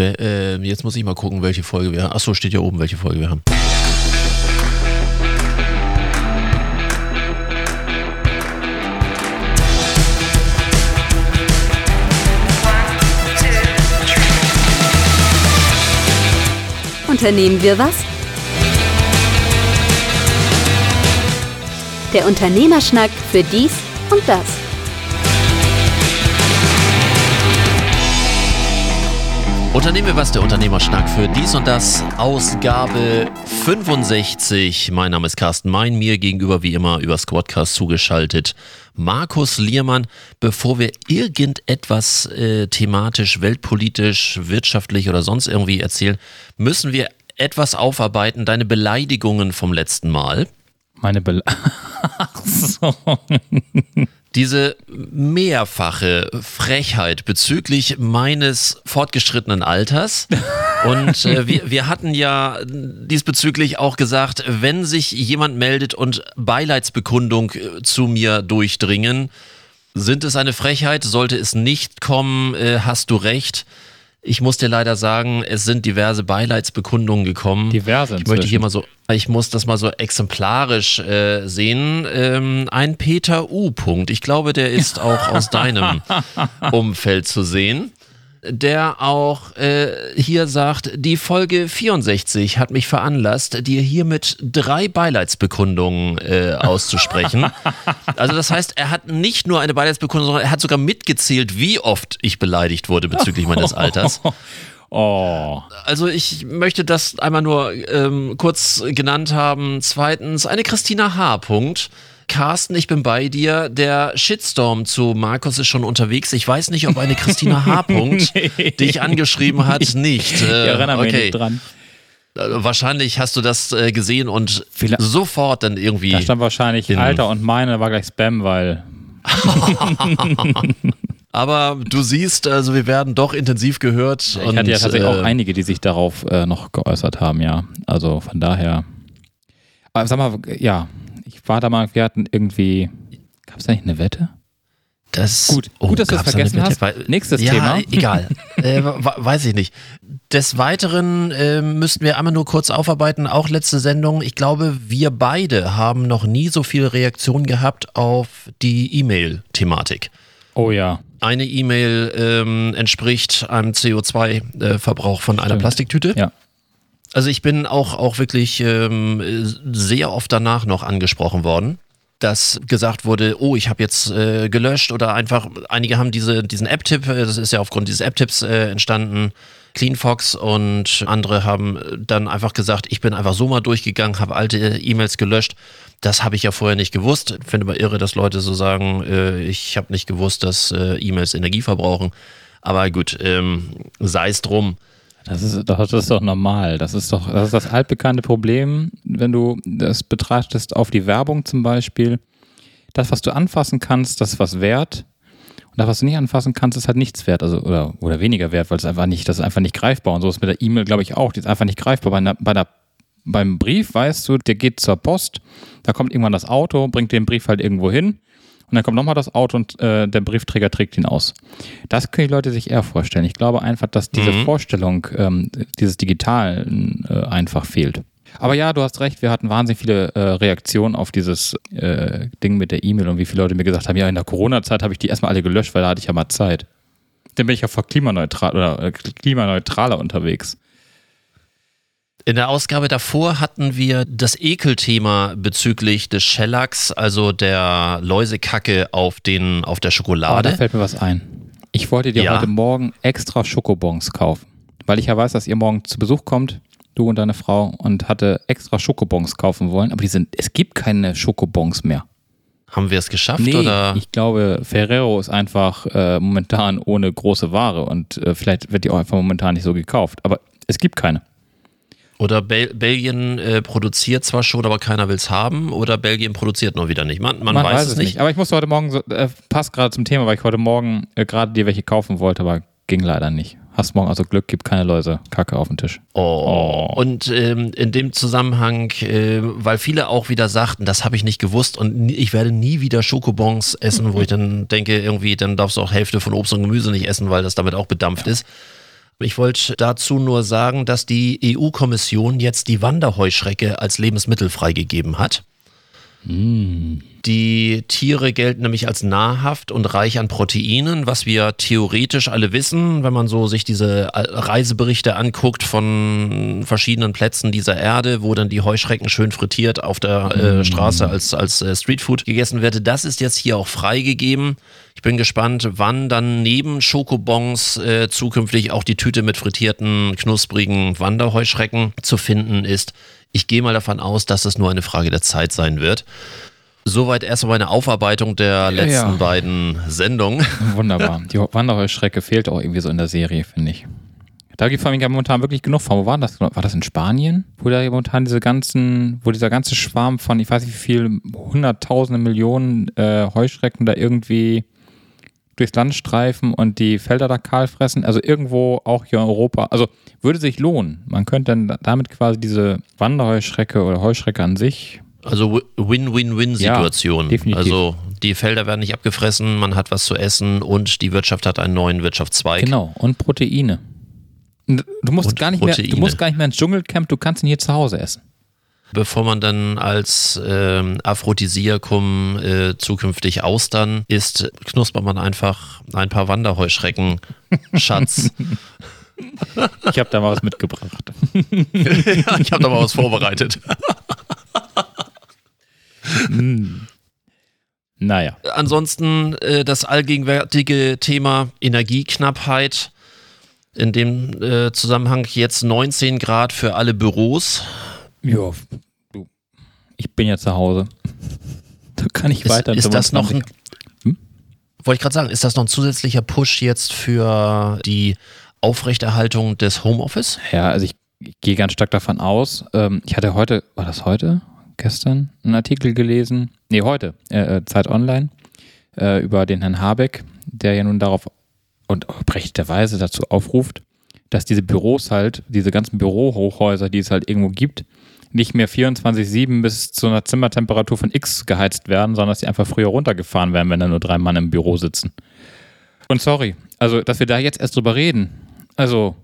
äh, jetzt muss ich mal gucken, welche Folge wir haben. Achso, steht ja oben, welche Folge wir haben. Unternehmen wir was? Der Unternehmerschnack für dies und das. Unternehmen wir was, der Unternehmerschnack für dies und das, Ausgabe 65. Mein Name ist Carsten Mein, mir gegenüber wie immer über Squadcast zugeschaltet. Markus Liermann, bevor wir irgendetwas äh, thematisch, weltpolitisch, wirtschaftlich oder sonst irgendwie erzählen, müssen wir etwas aufarbeiten, deine Beleidigungen vom letzten Mal. Meine Be Ach so. Diese mehrfache Frechheit bezüglich meines fortgeschrittenen Alters. Und äh, wir, wir hatten ja diesbezüglich auch gesagt, wenn sich jemand meldet und Beileidsbekundung äh, zu mir durchdringen, sind es eine Frechheit? Sollte es nicht kommen, äh, hast du recht. Ich muss dir leider sagen, es sind diverse Beileidsbekundungen gekommen. Diverse. Ich möchte hier mal so, ich muss das mal so exemplarisch äh, sehen. Ähm, ein Peter U. Punkt. Ich glaube, der ist auch aus deinem Umfeld zu sehen der auch äh, hier sagt, die Folge 64 hat mich veranlasst, dir hiermit drei Beileidsbekundungen äh, auszusprechen. also das heißt, er hat nicht nur eine Beileidsbekundung, sondern er hat sogar mitgezählt, wie oft ich beleidigt wurde bezüglich meines Alters. Oh. Also ich möchte das einmal nur ähm, kurz genannt haben. Zweitens, eine Christina H. Punkt Carsten, ich bin bei dir. Der Shitstorm zu Markus ist schon unterwegs. Ich weiß nicht, ob eine Christina H. nee. dich angeschrieben hat. Nicht. Äh, ja, renn okay. nicht dran. Äh, wahrscheinlich hast du das äh, gesehen und Vielleicht, sofort dann irgendwie. Da stand wahrscheinlich Alter und meine, war gleich Spam, weil. Aber du siehst, also wir werden doch intensiv gehört. Ich und, hatte ja tatsächlich äh, auch einige, die sich darauf äh, noch geäußert haben, ja. Also von daher. Aber sag mal, ja, war da mal, wir hatten irgendwie, gab es da nicht eine Wette? Das, gut, oh, gut, dass du es vergessen hast. Nächstes ja, Thema. Egal, äh, weiß ich nicht. Des Weiteren äh, müssten wir einmal nur kurz aufarbeiten, auch letzte Sendung. Ich glaube, wir beide haben noch nie so viel Reaktion gehabt auf die E-Mail-Thematik. Oh ja. Eine E-Mail ähm, entspricht einem CO2-Verbrauch äh, von Stimmt. einer Plastiktüte. Ja. Also ich bin auch, auch wirklich ähm, sehr oft danach noch angesprochen worden, dass gesagt wurde, oh, ich habe jetzt äh, gelöscht oder einfach, einige haben diese, diesen App-Tipp, äh, das ist ja aufgrund dieses App-Tipps äh, entstanden, CleanFox und andere haben dann einfach gesagt, ich bin einfach so mal durchgegangen, habe alte E-Mails gelöscht. Das habe ich ja vorher nicht gewusst. Ich finde aber irre, dass Leute so sagen, äh, ich habe nicht gewusst, dass äh, E-Mails Energie verbrauchen. Aber gut, ähm, sei es drum. Das ist, doch, das ist doch normal. Das ist doch das, ist das altbekannte Problem, wenn du das betrachtest auf die Werbung zum Beispiel. Das, was du anfassen kannst, das ist was wert. Und das, was du nicht anfassen kannst, ist halt nichts wert, also oder, oder weniger wert, weil es einfach nicht, das ist einfach nicht greifbar. Und so ist mit der E-Mail, glaube ich, auch. Die ist einfach nicht greifbar. Bei, einer, bei der, beim Brief weißt du, der geht zur Post, da kommt irgendwann das Auto, bringt den Brief halt irgendwo hin und dann kommt nochmal das Auto und äh, der Briefträger trägt ihn aus. Das können die Leute sich eher vorstellen. Ich glaube einfach, dass diese mhm. Vorstellung ähm, dieses Digitalen äh, einfach fehlt. Aber ja, du hast recht, wir hatten wahnsinnig viele äh, Reaktionen auf dieses äh, Ding mit der E-Mail und wie viele Leute mir gesagt haben, ja, in der Corona-Zeit habe ich die erstmal alle gelöscht, weil da hatte ich ja mal Zeit. Dann bin ich ja vor klimaneutral oder äh, klimaneutraler unterwegs. In der Ausgabe davor hatten wir das Ekelthema bezüglich des Shellacks, also der Läusekacke auf, den, auf der Schokolade. Oh, da fällt mir was ein. Ich wollte dir ja. heute Morgen extra Schokobons kaufen, weil ich ja weiß, dass ihr morgen zu Besuch kommt, du und deine Frau, und hatte extra Schokobons kaufen wollen, aber die sind, es gibt keine Schokobons mehr. Haben wir es geschafft? Nee, oder? ich glaube, Ferrero ist einfach äh, momentan ohne große Ware und äh, vielleicht wird die auch einfach momentan nicht so gekauft. Aber es gibt keine. Oder Bel Belgien äh, produziert zwar schon, aber keiner will es haben. Oder Belgien produziert noch wieder nicht. Man, man, man weiß, weiß, es nicht. nicht. Aber ich musste heute Morgen, so, äh, passt gerade zum Thema, weil ich heute Morgen äh, gerade dir welche kaufen wollte, aber ging leider nicht. Hast morgen also Glück, gibt keine Läuse, Kacke auf den Tisch. Oh. oh. Und ähm, in dem Zusammenhang, äh, weil viele auch wieder sagten, das habe ich nicht gewusst und ich werde nie wieder Schokobons essen, wo ich dann denke, irgendwie, dann darfst du auch Hälfte von Obst und Gemüse nicht essen, weil das damit auch bedampft ja. ist. Ich wollte dazu nur sagen, dass die EU-Kommission jetzt die Wanderheuschrecke als Lebensmittel freigegeben hat. Die Tiere gelten nämlich als nahrhaft und reich an Proteinen, was wir theoretisch alle wissen, wenn man so sich diese Reiseberichte anguckt von verschiedenen Plätzen dieser Erde, wo dann die Heuschrecken schön frittiert auf der äh, Straße als, als äh, Streetfood gegessen wird. Das ist jetzt hier auch freigegeben. Ich bin gespannt, wann dann neben Schokobons äh, zukünftig auch die Tüte mit frittierten, knusprigen Wanderheuschrecken zu finden ist. Ich gehe mal davon aus, dass es nur eine Frage der Zeit sein wird. Soweit erstmal meine Aufarbeitung der letzten ja. beiden Sendungen. Wunderbar. Die Wanderheuschrecke fehlt auch irgendwie so in der Serie, finde ich. Da gibt es ja momentan wirklich genug von. Wo war das? War das in Spanien? Wo da momentan diese ganzen, wo dieser ganze Schwarm von, ich weiß nicht wie viel, hunderttausende Millionen äh, Heuschrecken da irgendwie durchs Land streifen und die Felder da kahl fressen. Also irgendwo auch hier in Europa. Also würde sich lohnen. Man könnte dann damit quasi diese Wanderheuschrecke oder Heuschrecke an sich also Win-Win-Win-Situation. Ja, also die Felder werden nicht abgefressen, man hat was zu essen und die Wirtschaft hat einen neuen Wirtschaftszweig. Genau, und Proteine. Du musst, gar nicht, mehr, du musst gar nicht mehr ins Dschungelcamp, du kannst ihn hier zu Hause essen. Bevor man dann als ähm, Aphrodisiakum äh, zukünftig Austern isst, knuspert man einfach ein paar Wanderheuschrecken, Schatz. Ich habe da mal was mitgebracht. ja, ich habe da mal was vorbereitet. hm. Naja. Ansonsten äh, das allgegenwärtige Thema Energieknappheit. In dem äh, Zusammenhang jetzt 19 Grad für alle Büros. Ja, du. Ich bin ja zu Hause. Da kann ich ist, weiter. Ist das noch ein, hm? Wollte ich gerade sagen, ist das noch ein zusätzlicher Push jetzt für die Aufrechterhaltung des Homeoffice? Ja, also ich, ich gehe ganz stark davon aus. Ähm, ich hatte heute, war das heute? gestern einen Artikel gelesen, nee, heute, äh, äh, Zeit Online, äh, über den Herrn Habeck, der ja nun darauf und berechtigterweise dazu aufruft, dass diese Büros halt, diese ganzen Bürohochhäuser, die es halt irgendwo gibt, nicht mehr 24-7 bis zu einer Zimmertemperatur von X geheizt werden, sondern dass sie einfach früher runtergefahren werden, wenn da nur drei Mann im Büro sitzen. Und sorry, also, dass wir da jetzt erst drüber reden, also,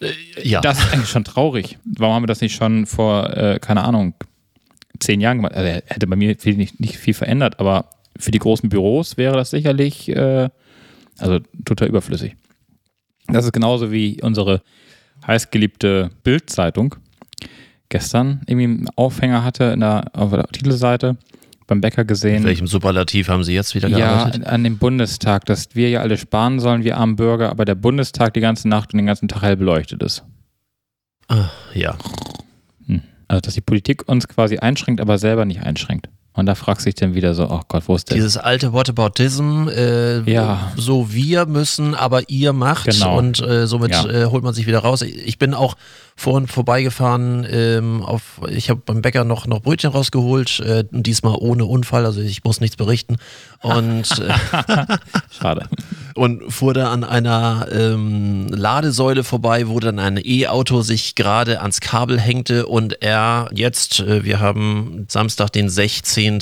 äh, ja. das ist eigentlich schon traurig. Warum haben wir das nicht schon vor, äh, keine Ahnung, zehn Jahren gemacht. Also hätte bei mir nicht, nicht viel verändert, aber für die großen Büros wäre das sicherlich äh, also total überflüssig. Das ist genauso wie unsere heißgeliebte Bildzeitung gestern irgendwie einen Aufhänger hatte in der, auf der Titelseite beim Bäcker gesehen. In welchem Superlativ haben Sie jetzt wieder gearbeitet? Ja, an dem Bundestag, dass wir ja alle sparen sollen, wir armen Bürger, aber der Bundestag die ganze Nacht und den ganzen Tag hell beleuchtet ist. Ach, ja. Also, dass die Politik uns quasi einschränkt, aber selber nicht einschränkt. Und da fragst du dich dann wieder so, ach oh Gott, wo ist der? Dieses alte Whataboutism, äh, ja. so wir müssen, aber ihr macht genau. und äh, somit ja. äh, holt man sich wieder raus. Ich bin auch vorhin vorbeigefahren, ähm, auf, ich habe beim Bäcker noch, noch Brötchen rausgeholt, äh, diesmal ohne Unfall, also ich muss nichts berichten. Und äh, schade. Und fuhr da an einer ähm, Ladesäule vorbei, wo dann ein E-Auto sich gerade ans Kabel hängte und er jetzt, äh, wir haben Samstag, den 16.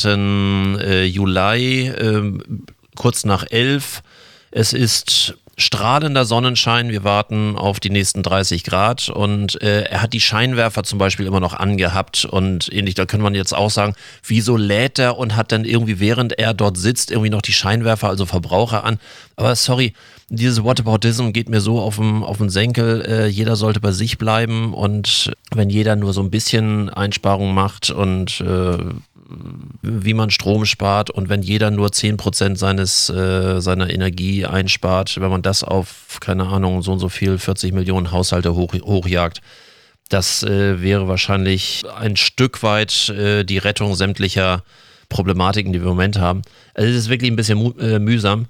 Äh, Juli, ähm, kurz nach elf. Es ist strahlender Sonnenschein. Wir warten auf die nächsten 30 Grad und äh, er hat die Scheinwerfer zum Beispiel immer noch angehabt und ähnlich. Da kann man jetzt auch sagen, wieso lädt er und hat dann irgendwie, während er dort sitzt, irgendwie noch die Scheinwerfer, also Verbraucher an. Aber sorry, dieses Whataboutism geht mir so auf den, auf Senkel. Äh, jeder sollte bei sich bleiben und wenn jeder nur so ein bisschen Einsparung macht und äh, wie man Strom spart und wenn jeder nur 10% seines, äh, seiner Energie einspart, wenn man das auf, keine Ahnung, so und so viel, 40 Millionen Haushalte hoch, hochjagt, das äh, wäre wahrscheinlich ein Stück weit äh, die Rettung sämtlicher Problematiken, die wir im Moment haben. Also es ist wirklich ein bisschen äh, mühsam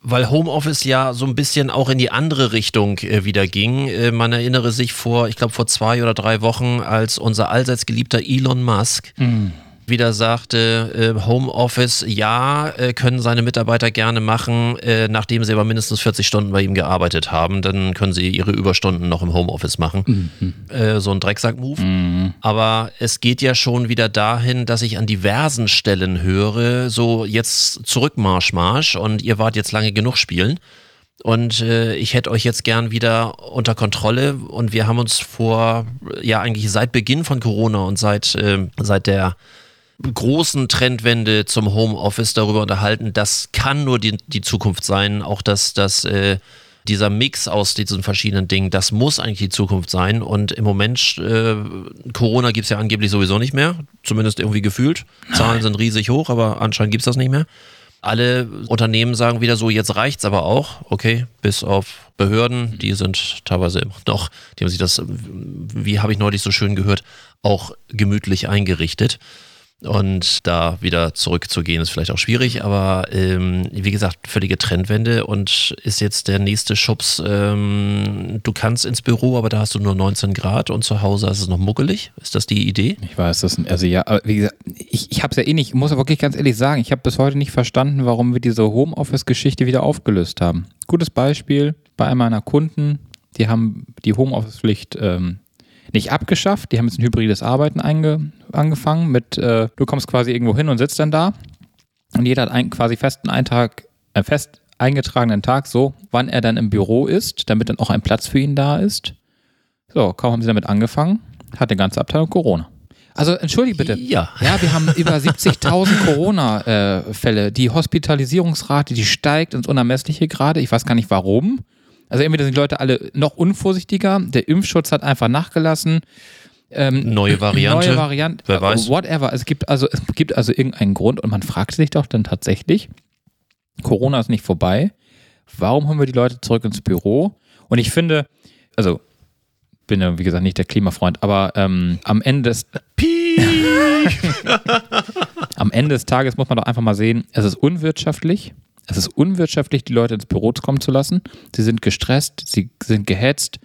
weil Homeoffice ja so ein bisschen auch in die andere Richtung äh, wieder ging. Äh, man erinnere sich vor, ich glaube vor zwei oder drei Wochen, als unser allseits geliebter Elon Musk mm wieder sagte, äh, Homeoffice, ja, äh, können seine Mitarbeiter gerne machen, äh, nachdem sie aber mindestens 40 Stunden bei ihm gearbeitet haben. Dann können sie ihre Überstunden noch im Homeoffice machen. Mhm. Äh, so ein Drecksack-Move. Mhm. Aber es geht ja schon wieder dahin, dass ich an diversen Stellen höre, so jetzt zurück Marsch, Marsch und ihr wart jetzt lange genug spielen. und äh, ich hätte euch jetzt gern wieder unter Kontrolle und wir haben uns vor, ja eigentlich seit Beginn von Corona und seit, äh, seit der großen Trendwende zum Homeoffice darüber unterhalten, das kann nur die, die Zukunft sein, auch dass das äh, dieser Mix aus diesen verschiedenen Dingen, das muss eigentlich die Zukunft sein. Und im Moment, äh, Corona gibt es ja angeblich sowieso nicht mehr, zumindest irgendwie gefühlt. Zahlen sind riesig hoch, aber anscheinend gibt es das nicht mehr. Alle Unternehmen sagen wieder so, jetzt reicht's aber auch, okay, bis auf Behörden, die sind teilweise immer noch, die haben sich das, wie habe ich neulich so schön gehört, auch gemütlich eingerichtet. Und da wieder zurückzugehen, ist vielleicht auch schwierig, aber ähm, wie gesagt, völlige Trendwende und ist jetzt der nächste Schubs, ähm, du kannst ins Büro, aber da hast du nur 19 Grad und zu Hause ist es noch muckelig. Ist das die Idee? Ich weiß das, also ja, aber wie gesagt, ich, ich habe es ja eh nicht, ich muss wirklich ganz ehrlich sagen, ich habe bis heute nicht verstanden, warum wir diese Homeoffice-Geschichte wieder aufgelöst haben. Gutes Beispiel bei einem meiner Kunden, die haben die Homeoffice-Pflicht ähm, nicht abgeschafft. Die haben jetzt ein hybrides Arbeiten angefangen mit, äh, du kommst quasi irgendwo hin und sitzt dann da. Und jeder hat einen quasi festen Eintag, äh, fest eingetragenen Tag, so, wann er dann im Büro ist, damit dann auch ein Platz für ihn da ist. So, kaum haben sie damit angefangen, hat die ganze Abteilung Corona. Also entschuldige bitte. Ja. Ja, wir haben über 70.000 Corona-Fälle. Die Hospitalisierungsrate, die steigt ins Unermessliche gerade. Ich weiß gar nicht warum. Also entweder sind die Leute alle noch unvorsichtiger, der Impfschutz hat einfach nachgelassen. Ähm, neue Variante. Neue Variante. Wer weiß. Whatever. Es gibt also, es gibt also irgendeinen Grund und man fragt sich doch dann tatsächlich, Corona ist nicht vorbei. Warum haben wir die Leute zurück ins Büro? Und ich finde, also bin ja wie gesagt nicht der Klimafreund, aber ähm, am Ende des am Ende des Tages muss man doch einfach mal sehen, es ist unwirtschaftlich. Es ist unwirtschaftlich, die Leute ins Büro kommen zu lassen. Sie sind gestresst, sie sind gehetzt.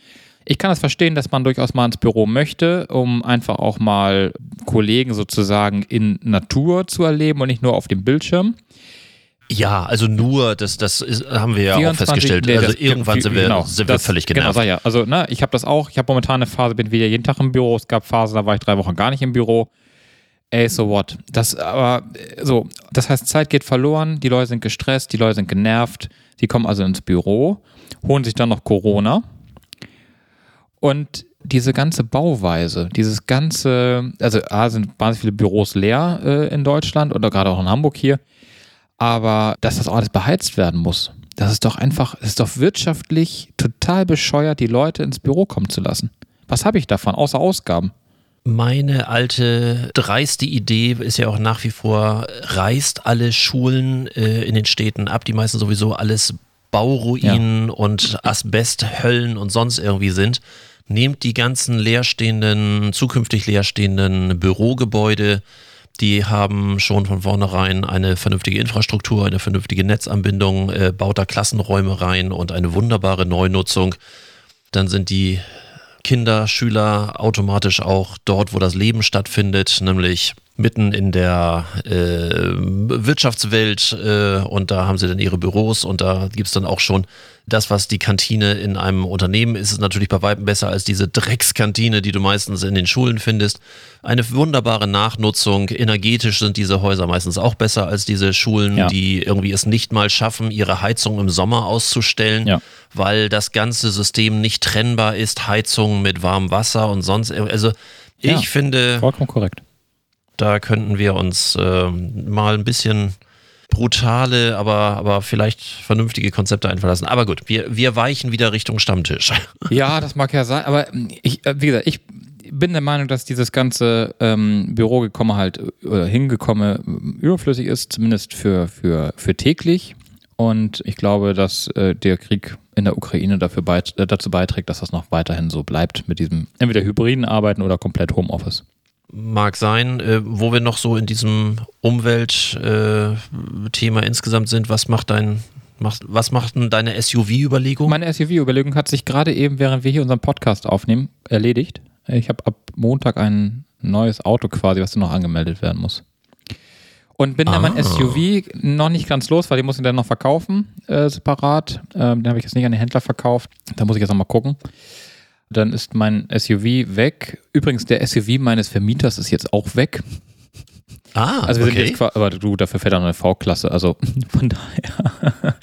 Ich kann das verstehen, dass man durchaus mal ins Büro möchte, um einfach auch mal Kollegen sozusagen in Natur zu erleben und nicht nur auf dem Bildschirm. Ja, also nur, das, das ist, haben wir ja 24, auch festgestellt. nee, also das- irgendwann sind wir, genau, sind wir das- völlig Genau, genervt. sag ja. Also, ne, ich habe das auch. Ich habe momentan eine Phase, bin wieder jeden Tag im Büro. Es gab Phasen, da war ich drei Wochen gar nicht im Büro. Ey, so what? Das, aber, so, das heißt, Zeit geht verloren, die Leute sind gestresst, die Leute sind genervt, die kommen also ins Büro, holen sich dann noch Corona. Und diese ganze Bauweise, dieses ganze, also A, sind wahnsinnig viele Büros leer äh, in Deutschland oder gerade auch in Hamburg hier, aber dass das auch alles beheizt werden muss, das ist doch einfach, es ist doch wirtschaftlich total bescheuert, die Leute ins Büro kommen zu lassen. Was habe ich davon, außer Ausgaben? Meine alte dreiste Idee ist ja auch nach wie vor, reißt alle Schulen äh, in den Städten ab, die meisten sowieso alles Bauruinen und Asbesthöllen und sonst irgendwie sind. Nehmt die ganzen leerstehenden, zukünftig leerstehenden Bürogebäude, die haben schon von vornherein eine vernünftige Infrastruktur, eine vernünftige Netzanbindung, äh, baut da Klassenräume rein und eine wunderbare Neunutzung. Dann sind die Kinder, Schüler automatisch auch dort, wo das Leben stattfindet, nämlich mitten in der äh, Wirtschaftswelt äh, und da haben sie dann ihre Büros und da gibt es dann auch schon das, was die Kantine in einem Unternehmen ist, ist natürlich bei weitem besser als diese Dreckskantine, die du meistens in den Schulen findest. Eine wunderbare Nachnutzung. Energetisch sind diese Häuser meistens auch besser als diese Schulen, Ja. die irgendwie es nicht mal schaffen, ihre Heizung im Sommer auszustellen Ja. weil das ganze System nicht trennbar ist, Heizung mit warmem Wasser und sonst. Also ich Ja. finde, Vollkommen korrekt. da könnten wir uns ähm, mal ein bisschen brutale, aber, aber vielleicht vernünftige Konzepte einfallen lassen. Aber gut, wir, wir weichen wieder Richtung Stammtisch. Ja, das mag ja sein, aber ich, äh, wie gesagt, ich bin der Meinung, dass dieses ganze ähm, Bürogekomme halt äh, oder hingekomme äh, überflüssig ist, zumindest für, für, für täglich. Und ich glaube, dass äh, der Krieg in der Ukraine dafür beit äh, dazu beiträgt, dass das noch weiterhin so bleibt mit diesem entweder hybriden Arbeiten oder komplett Homeoffice. Mag sein, äh, wo wir noch so in diesem Umweltthema insgesamt sind. Was macht dein, macht, was macht denn deine SUV-Überlegung? Meine SUV-Überlegung hat sich gerade eben, während wir hier unseren Podcast aufnehmen, erledigt. Ich habe ab Montag ein neues Auto quasi, was noch angemeldet werden muss. Und bin dann mein Ah. SUV noch nicht ganz los, weil den muss ich dann noch verkaufen, äh, separat. Ähm, den habe ich jetzt nicht an den Händler verkauft. Da muss ich jetzt nochmal gucken. Dann ist mein SUV weg. Übrigens, der SUV meines Vermieters ist jetzt auch weg. Ah, Also wir okay. sind jetzt quasi, aber du, dafür fährt auch eine V-Klasse, also von daher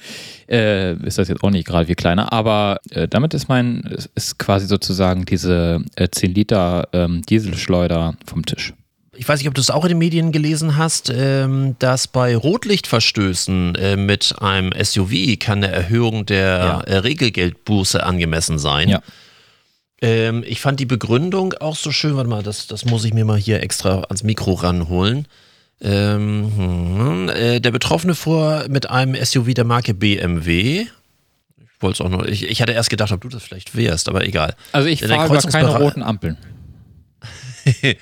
äh, ist das jetzt auch nicht gerade wie kleiner, aber äh, damit ist mein, ist- ist quasi sozusagen diese äh, 10 Liter ähm, Dieselschleuder vom Tisch. Ich weiß nicht, ob du es auch in den Medien gelesen hast, ähm, dass bei Rotlichtverstößen äh, mit einem SUV kann eine Erhöhung der Ja. äh, Regelgeldbuße angemessen sein. Ja. Ähm, ich fand die Begründung auch so schön. Warte mal, das, das muss ich mir mal hier extra ans Mikro ranholen. Ähm, hm, äh, der Betroffene fuhr mit einem SUV der Marke BMW. Ich wollte es auch nur. Ich, ich hatte erst gedacht, ob du das vielleicht wärst, aber egal. Also ich fahre über keine roten Ampeln.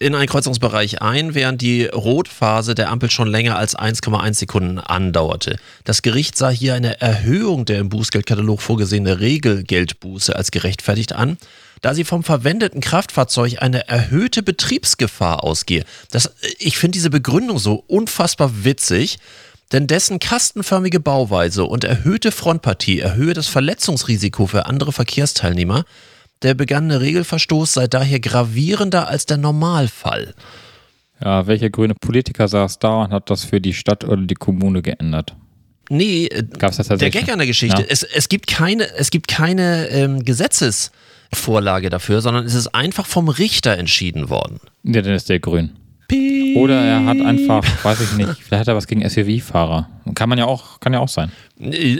in einen Kreuzungsbereich ein, während die Rotphase der Ampel schon länger als 1,1 Sekunden andauerte. Das Gericht sah hier eine Erhöhung der im Bußgeldkatalog vorgesehene Regelgeldbuße als gerechtfertigt an, da sie vom verwendeten Kraftfahrzeug eine erhöhte Betriebsgefahr ausgehe. Das, ich finde diese Begründung so unfassbar witzig. Denn dessen kastenförmige Bauweise und erhöhte Frontpartie erhöhe das Verletzungsrisiko für andere Verkehrsteilnehmer. Der begangene Regelverstoß sei daher gravierender als der Normalfall. Ja, welcher grüne Politiker saß da und hat das für die Stadt oder die Kommune geändert? Nee, Gab's das der? Gag an der Geschichte. Ja. Es, es gibt keine, es gibt keine ähm, Gesetzesvorlage dafür, sondern es ist einfach vom Richter entschieden worden. Ja, dann ist der grün. Oder er hat einfach, weiß ich nicht, vielleicht hat er was gegen SUV-Fahrer. Kann man ja auch, kann ja auch sein. Äh,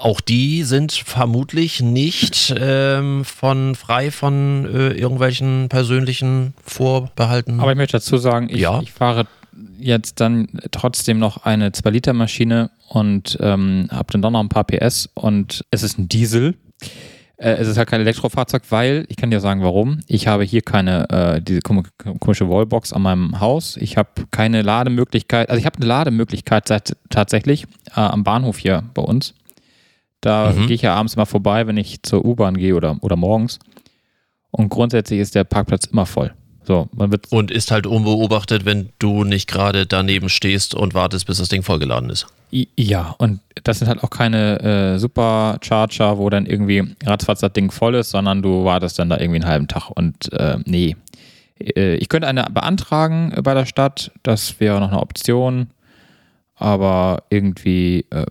Auch die sind vermutlich nicht ähm, von frei von äh, irgendwelchen persönlichen Vorbehalten. Aber ich möchte dazu sagen, ich, Ja. ich fahre jetzt dann trotzdem noch eine 2-Liter-Maschine und ähm, habe dann doch noch ein paar PS und es ist ein Diesel. Äh, es ist halt kein Elektrofahrzeug, weil, ich kann dir sagen, warum. Ich habe hier keine, äh, diese kom- komische Wallbox an meinem Haus. Ich habe keine Lademöglichkeit, also ich habe eine Lademöglichkeit seit, tatsächlich äh, am Bahnhof hier bei uns. Da Mhm. gehe ich ja abends immer vorbei, wenn ich zur U-Bahn gehe oder, oder morgens. Und grundsätzlich ist der Parkplatz immer voll. So, man wird und ist halt unbeobachtet, wenn du nicht gerade daneben stehst und wartest, bis das Ding vollgeladen ist. Ja, und das sind halt auch keine äh, Supercharger, wo dann irgendwie ratzfatz das Ding voll ist, sondern du wartest dann da irgendwie einen halben Tag. Und äh, nee. Äh, ich könnte eine beantragen äh, bei der Stadt, das wäre noch eine Option, aber irgendwie äh,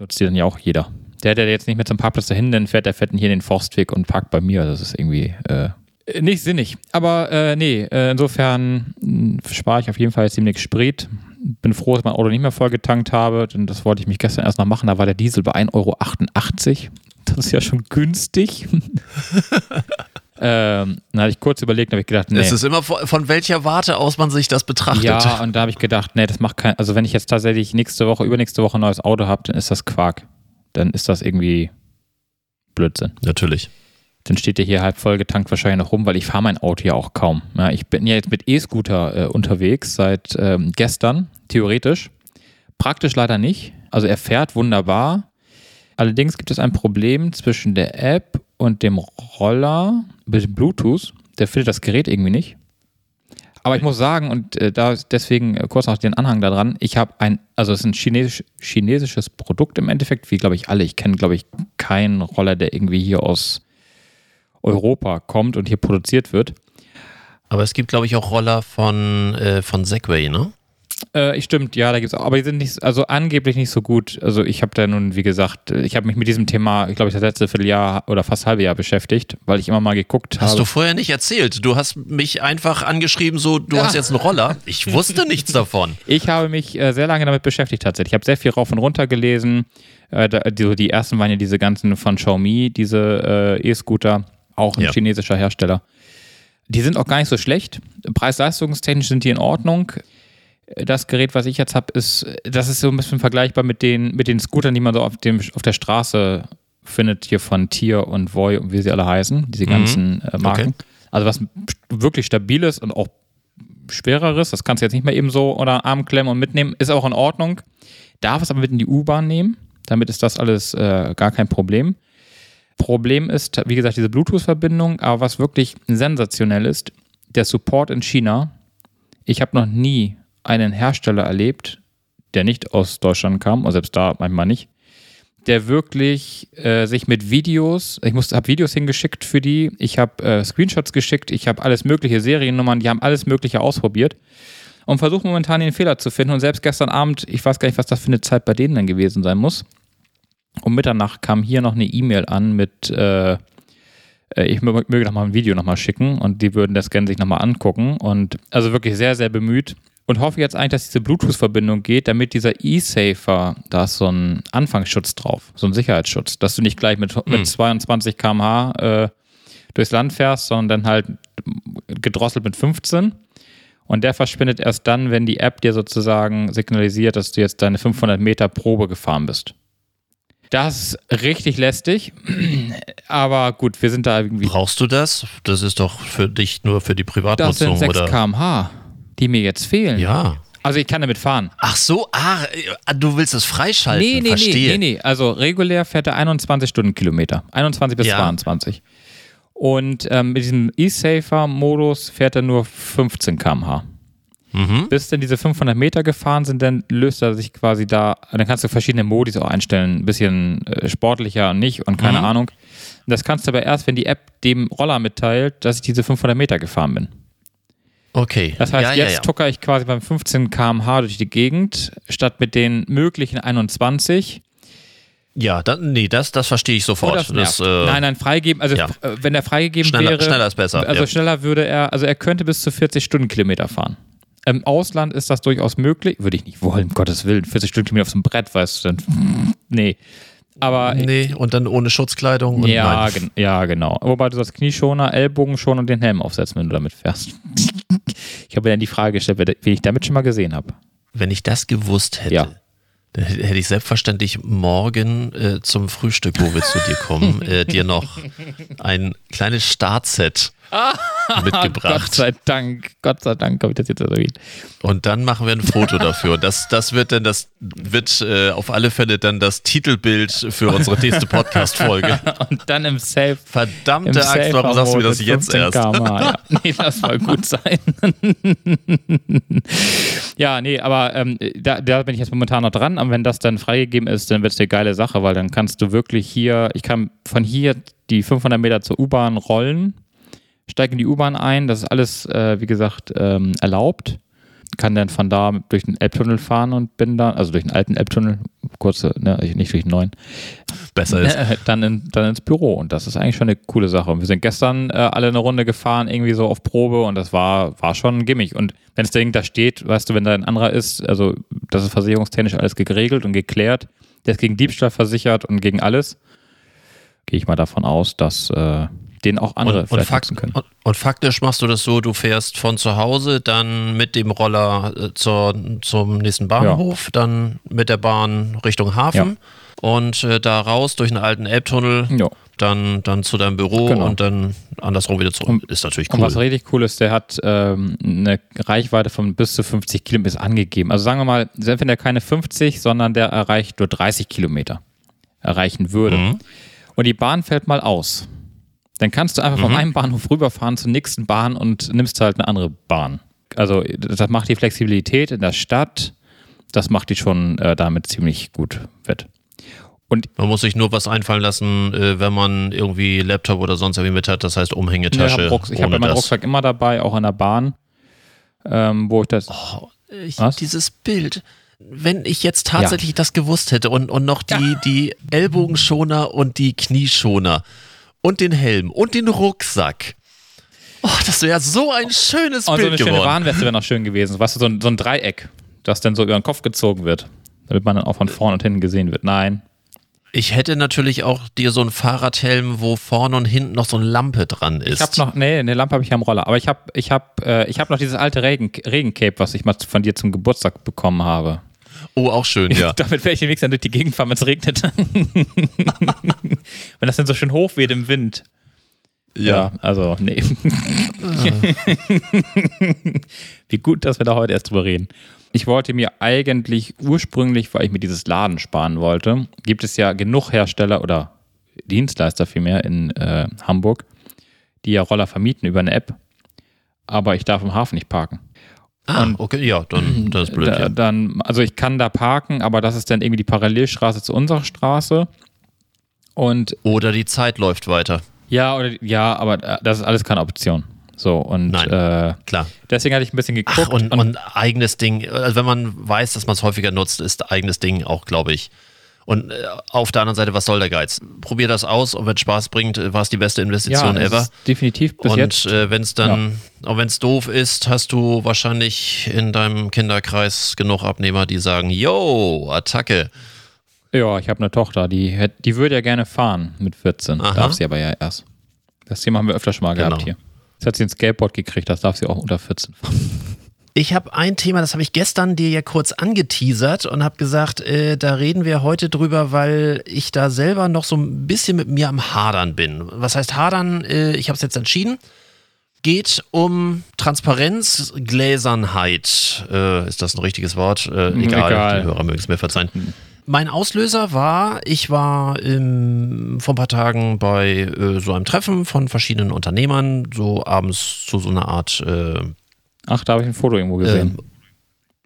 nutzt die dann ja auch jeder. Der, der jetzt nicht mehr zum Parkplatz dahin dann fährt, der fährt dann hier den Forstweg und parkt bei mir. Das ist irgendwie äh, nicht sinnig. Aber äh, nee, äh, insofern mh, spare ich auf jeden Fall jetzt demnächst Sprit. Bin froh, dass mein Auto nicht mehr voll getankt habe, denn das wollte ich mich gestern erst noch machen. Da war der Diesel bei 1,88 Euro. Das ist ja schon günstig. ähm, dann hatte ich kurz überlegt, habe ich gedacht, nee. Es ist immer von, von welcher Warte aus man sich das betrachtet. Ja, und da habe ich gedacht, nee, das macht kein. Also, wenn ich jetzt tatsächlich nächste Woche, übernächste Woche ein neues Auto habe, dann ist das Quark. Dann ist das irgendwie Blödsinn. Natürlich. Dann steht der hier halb voll getankt wahrscheinlich noch rum, weil ich fahre mein Auto ja auch kaum. Ja, ich bin ja jetzt mit E-Scooter äh, unterwegs seit ähm, gestern, theoretisch. Praktisch leider nicht. Also er fährt wunderbar. Allerdings gibt es ein Problem zwischen der App und dem Roller mit Bluetooth. Der findet das Gerät irgendwie nicht. Aber ich muss sagen, und äh, da deswegen äh, kurz noch den Anhang da dran, ich habe ein, also es ist ein chinesisch, chinesisches Produkt im Endeffekt, wie glaube ich alle. Ich kenne, glaube ich, keinen Roller, der irgendwie hier aus Europa kommt und hier produziert wird. Aber es gibt, glaube ich, auch Roller von, äh, von Segway, ne? Äh, stimmt, ja, da gibt es auch, aber die sind nicht, also angeblich nicht so gut. Also ich habe da nun, wie gesagt, ich habe mich mit diesem Thema, ich glaube, ich das letzte Vierteljahr oder fast halbe Jahr beschäftigt, weil ich immer mal geguckt Hast habe. du vorher nicht erzählt. Du hast mich einfach angeschrieben, so, du Ja. hast jetzt einen Roller. Ich wusste nichts davon. Ich habe mich äh, sehr lange damit beschäftigt tatsächlich. Ich habe sehr viel rauf und runter gelesen. Äh, die, die ersten waren ja diese ganzen von Xiaomi, diese äh, E-Scooter, auch ein Ja. chinesischer Hersteller. Die sind auch gar nicht so schlecht. Preis-leistungstechnisch sind die in Ordnung. Das Gerät, was ich jetzt habe, ist, das ist so ein bisschen vergleichbar mit den, mit den Scootern, die man so auf, dem, auf der Straße findet, hier von Tier und Voy und wie sie alle heißen, diese ganzen äh, Marken. Okay. Also was wirklich stabiles und auch schwereres, das kannst du jetzt nicht mehr eben so den Arm klemmen und mitnehmen, ist auch in Ordnung. Darf es aber mit in die U-Bahn nehmen, damit ist das alles äh, gar kein Problem. Problem ist, wie gesagt, diese Bluetooth-Verbindung, aber was wirklich sensationell ist, der Support in China. Ich habe noch nie einen Hersteller erlebt, der nicht aus Deutschland kam, und selbst da manchmal nicht, der wirklich äh, sich mit Videos, ich habe Videos hingeschickt für die, ich habe äh, Screenshots geschickt, ich habe alles mögliche Seriennummern, die haben alles mögliche ausprobiert. und versuche momentan den Fehler zu finden. Und selbst gestern Abend, ich weiß gar nicht, was das für eine Zeit bei denen dann gewesen sein muss. Um Mitternacht kam hier noch eine E-Mail an mit, äh, äh ich möge noch mal ein Video nochmal schicken und die würden das gerne sich nochmal angucken. Und also wirklich sehr, sehr bemüht. Und hoffe jetzt eigentlich, dass diese Bluetooth-Verbindung geht, damit dieser E-Safer, da ist so ein Anfangsschutz drauf, so ein Sicherheitsschutz, dass du nicht gleich mit, mit 22 km/h äh, durchs Land fährst, sondern dann halt gedrosselt mit 15. Und der verschwindet erst dann, wenn die App dir sozusagen signalisiert, dass du jetzt deine 500 Meter Probe gefahren bist. Das ist richtig lästig, aber gut, wir sind da irgendwie. Brauchst du das? Das ist doch für dich nur für die Privatnutzung, das sind 6 oder? km/h, die mir jetzt fehlen. Ja. Also ich kann damit fahren. Ach so, ah, du willst es freischalten. Nee, nee, Verstehe. nee, nee, nee. Also regulär fährt er 21 Stundenkilometer. 21 bis Ja. 22. Und ähm, mit diesem E-Safer-Modus fährt er nur 15 km/h. Mhm. Bis dann diese 500 Meter gefahren sind, dann löst er sich quasi da, dann kannst du verschiedene Modis auch einstellen, ein bisschen äh, sportlicher und nicht und keine Mhm. Ahnung. Das kannst du aber erst, wenn die App dem Roller mitteilt, dass ich diese 500 Meter gefahren bin. Okay. Das heißt, ja, ja, jetzt ja. tucker ich quasi beim 15 km/h durch die Gegend, statt mit den möglichen 21. Ja, dann, nee, das, das verstehe ich Oh, sofort. das nervt. das, äh, nein, nein, freigeben, also ja. äh, wenn er freigegeben Schneller- wäre. schneller ist besser, Also ja. schneller würde er, also er könnte bis zu 40 Stundenkilometer fahren. Im Ausland ist das durchaus möglich. Würde ich nicht wollen, um Gottes Willen. 40 Stundenkilometer auf so einem Brett, weißt du, dann. Nee. Aber. Nee, und dann ohne Schutzkleidung. Und Ja, gen ja, genau. Wobei du sollst Knieschoner, Ellbogenschoner und den Helm aufsetzen, wenn du damit fährst. Ich habe ja die Frage gestellt, wen ich damit schon mal gesehen habe. Wenn ich das gewusst hätte, Ja. dann hätte hätte ich selbstverständlich morgen äh, zum Frühstück, wo wir zu dir kommen, äh, dir noch ein kleines Startset Gott mitgebracht. sei Dank, Gott sei Dank habe ich das jetzt erwähnt. Und dann machen wir ein Foto dafür. Das, das wird dann, das wird äh, auf alle Fälle dann das Titelbild für unsere nächste Podcast-Folge. Und dann im Safe. Verdammte Axt, warum sagst du mir das jetzt erst? Ja. Nee, das soll gut sein. ja, nee, aber ähm, da, da bin ich jetzt momentan noch dran. Aber wenn das dann freigegeben ist, dann wird es eine geile Sache, weil dann kannst du wirklich hier, ich kann von hier die 500 Meter zur U-Bahn rollen, steige in die U-Bahn ein, das ist alles, äh, wie gesagt, ähm, erlaubt. Kann dann von da durch den Elbtunnel fahren und bin dann, also durch den alten Elbtunnel, kurze, ne, nicht durch den neuen, Besser ist. äh, dann, in, dann ins Büro. Und das ist eigentlich schon eine coole Sache. Und wir sind gestern äh, alle eine Runde gefahren, irgendwie so auf Probe und das war, war schon gimmig. Und wenn Ding da steht, weißt du, wenn da ein anderer ist, also das ist versicherungstechnisch alles geregelt und geklärt, der ist gegen Diebstahl versichert und gegen alles, gehe ich mal davon aus, dass äh, den auch andere Und, und, vielleicht fakt, nutzen können. und, und faktisch machst du das so, du fährst von zu Hause, dann mit dem Roller äh, zur, zum nächsten Bahnhof, dann mit der Bahn Richtung Hafen und äh, da raus durch einen alten Elbtunnel, Ja. dann, dann zu deinem Büro Genau. und dann andersrum wieder zurück. ist natürlich Und was cool. richtig cool ist, der hat ähm, eine Reichweite von bis zu 50 Kilometer angegeben. Also sagen wir mal, selbst wenn er keine 50, sondern der erreicht nur 30 Kilometer erreichen würde. Mhm. Und die Bahn fällt mal aus. Dann kannst du einfach Mhm. von einem Bahnhof rüberfahren zur nächsten Bahn und nimmst halt eine andere Bahn. Also das macht die Flexibilität in der Stadt, das macht die schon äh, damit ziemlich gut wett. Man muss sich nur was einfallen lassen, äh, wenn man irgendwie Laptop oder sonst irgendwie mit hat, das heißt Ja, Umhängetasche. ich habe hab ja meinen. Rucksack immer dabei, auch in der Bahn, ähm, wo ich das... Oh, ich, Was? dieses Bild. Wenn ich jetzt tatsächlich das gewusst hätte und, und noch die, die Ellbogenschoner und die Knieschoner und den Helm und den Rucksack. Oh, das wäre so ein schönes Und so eine Bild schöne geworden. Warnweste wäre noch schön gewesen. Weißt du, so ein, so ein Dreieck, das dann so über den Kopf gezogen wird, damit man dann auch von vorne und hinten gesehen wird. Nein. Ich hätte natürlich auch dir so einen Fahrradhelm, wo vorne und hinten noch so eine Lampe dran ist. Ich habe noch, nee, eine Lampe habe ich ja am Roller, aber ich habe ich hab, äh, ich hab noch dieses alte Regen, Regencape, was ich mal von dir zum Geburtstag bekommen habe. Oh, auch schön, ja. Damit werde ich demnächst dann durch die Gegend fahren, wenn es regnet. wenn das dann so schön hoch weht im Wind. Ja, also, nee. Wie gut, dass wir da heute erst drüber reden. Ich wollte mir eigentlich ursprünglich, weil ich mir dieses Laden sparen wollte, gibt es ja genug Hersteller oder Dienstleister vielmehr in äh, Hamburg, die ja Roller vermieten über eine App. Aber ich darf im Hafen nicht parken. Ah, okay, ja, dann das ist blöd. Da, ja. dann, also ich kann da parken, aber das ist dann irgendwie die Parallelstraße zu unserer Straße. Und Oder die Zeit läuft weiter. ja, oder ja, aber äh, das ist alles keine Option. So, und Nein, äh, klar. deswegen hatte ich ein bisschen geguckt. Ach, und, und eigenes Ding, also wenn man weiß, dass man es häufiger nutzt, ist eigenes Ding auch, glaube ich. Und äh, auf der anderen Seite, was soll der Geiz? Probier das aus und wenn es Spaß bringt, äh, war es die beste Investition ja, ever. definitiv bis Und jetzt. äh, wenn es dann, auch wenn es doof ist, hast du wahrscheinlich in deinem Kinderkreis genug Abnehmer, die sagen, yo, Attacke. Ja, ich habe eine Tochter, die, die würde ja gerne fahren mit 14. Aha. Darf sie aber ja erst. Das Thema haben wir öfter schon mal gehabt Genau. hier. Jetzt hat sie ein Skateboard gekriegt, das darf sie auch unter 14 fahren. Ich habe ein Thema, das habe ich gestern dir ja kurz angeteasert und habe gesagt, äh, da reden wir heute drüber, weil ich da selber noch so ein bisschen mit mir am Hadern bin. Was heißt Hadern? Äh, ich habe es jetzt entschieden. Geht um Transparenz, Gläsernheit. Äh, ist das ein richtiges Wort? Äh, egal, egal. die Hörer mögen es mir verzeihen. Mein Auslöser war, ich war ähm, vor ein paar Tagen bei äh, so einem Treffen von verschiedenen Unternehmern, so abends zu so einer Art äh, Ach, da habe ich ein Foto irgendwo gesehen.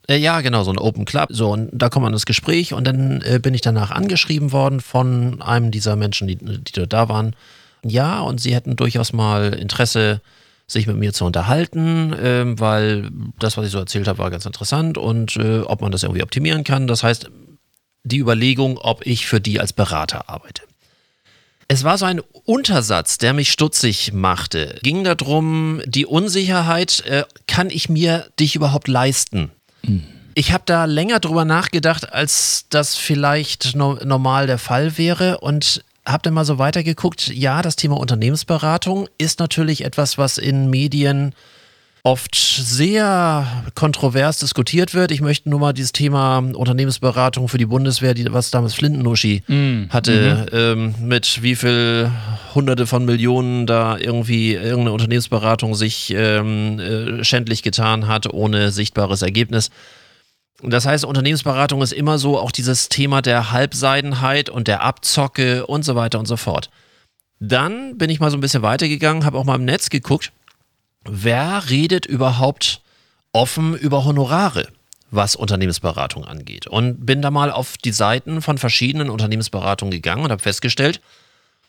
äh, ja, genau, so ein Open Club. So, und da kommt man ins Gespräch und dann äh, bin ich danach angeschrieben worden von einem dieser Menschen, die, die dort da waren. Ja, und sie hätten durchaus mal Interesse, sich mit mir zu unterhalten, ähm, weil das, was ich so erzählt habe, war ganz interessant und äh, ob man das irgendwie optimieren kann. Das heißt, die Überlegung, ob ich für die als Berater arbeite. Es war so ein Untersatz, der mich stutzig machte. Ging darum, die Unsicherheit, äh, kann ich mir dich überhaupt leisten? Ich habe da länger drüber nachgedacht, als das vielleicht no normal der Fall wäre und habe dann mal so weitergeguckt. Ja, das Thema Unternehmensberatung ist natürlich etwas, was in Medien oft sehr kontrovers diskutiert wird. Ich möchte nur mal dieses Thema Unternehmensberatung für die Bundeswehr, die, was damals Flintenuschi hatte, ähm, mit wie viel Hunderte von Millionen da irgendwie irgendeine Unternehmensberatung sich ähm, äh, schändlich getan hat, ohne sichtbares Ergebnis. Das heißt, Unternehmensberatung ist immer so auch dieses Thema der Halbseidenheit und der Abzocke und so weiter und so fort. Dann bin ich mal so ein bisschen weitergegangen, habe auch mal im Netz geguckt, wer redet überhaupt offen über Honorare, was Unternehmensberatung angeht. Und bin da mal auf die Seiten von verschiedenen Unternehmensberatungen gegangen und habe festgestellt,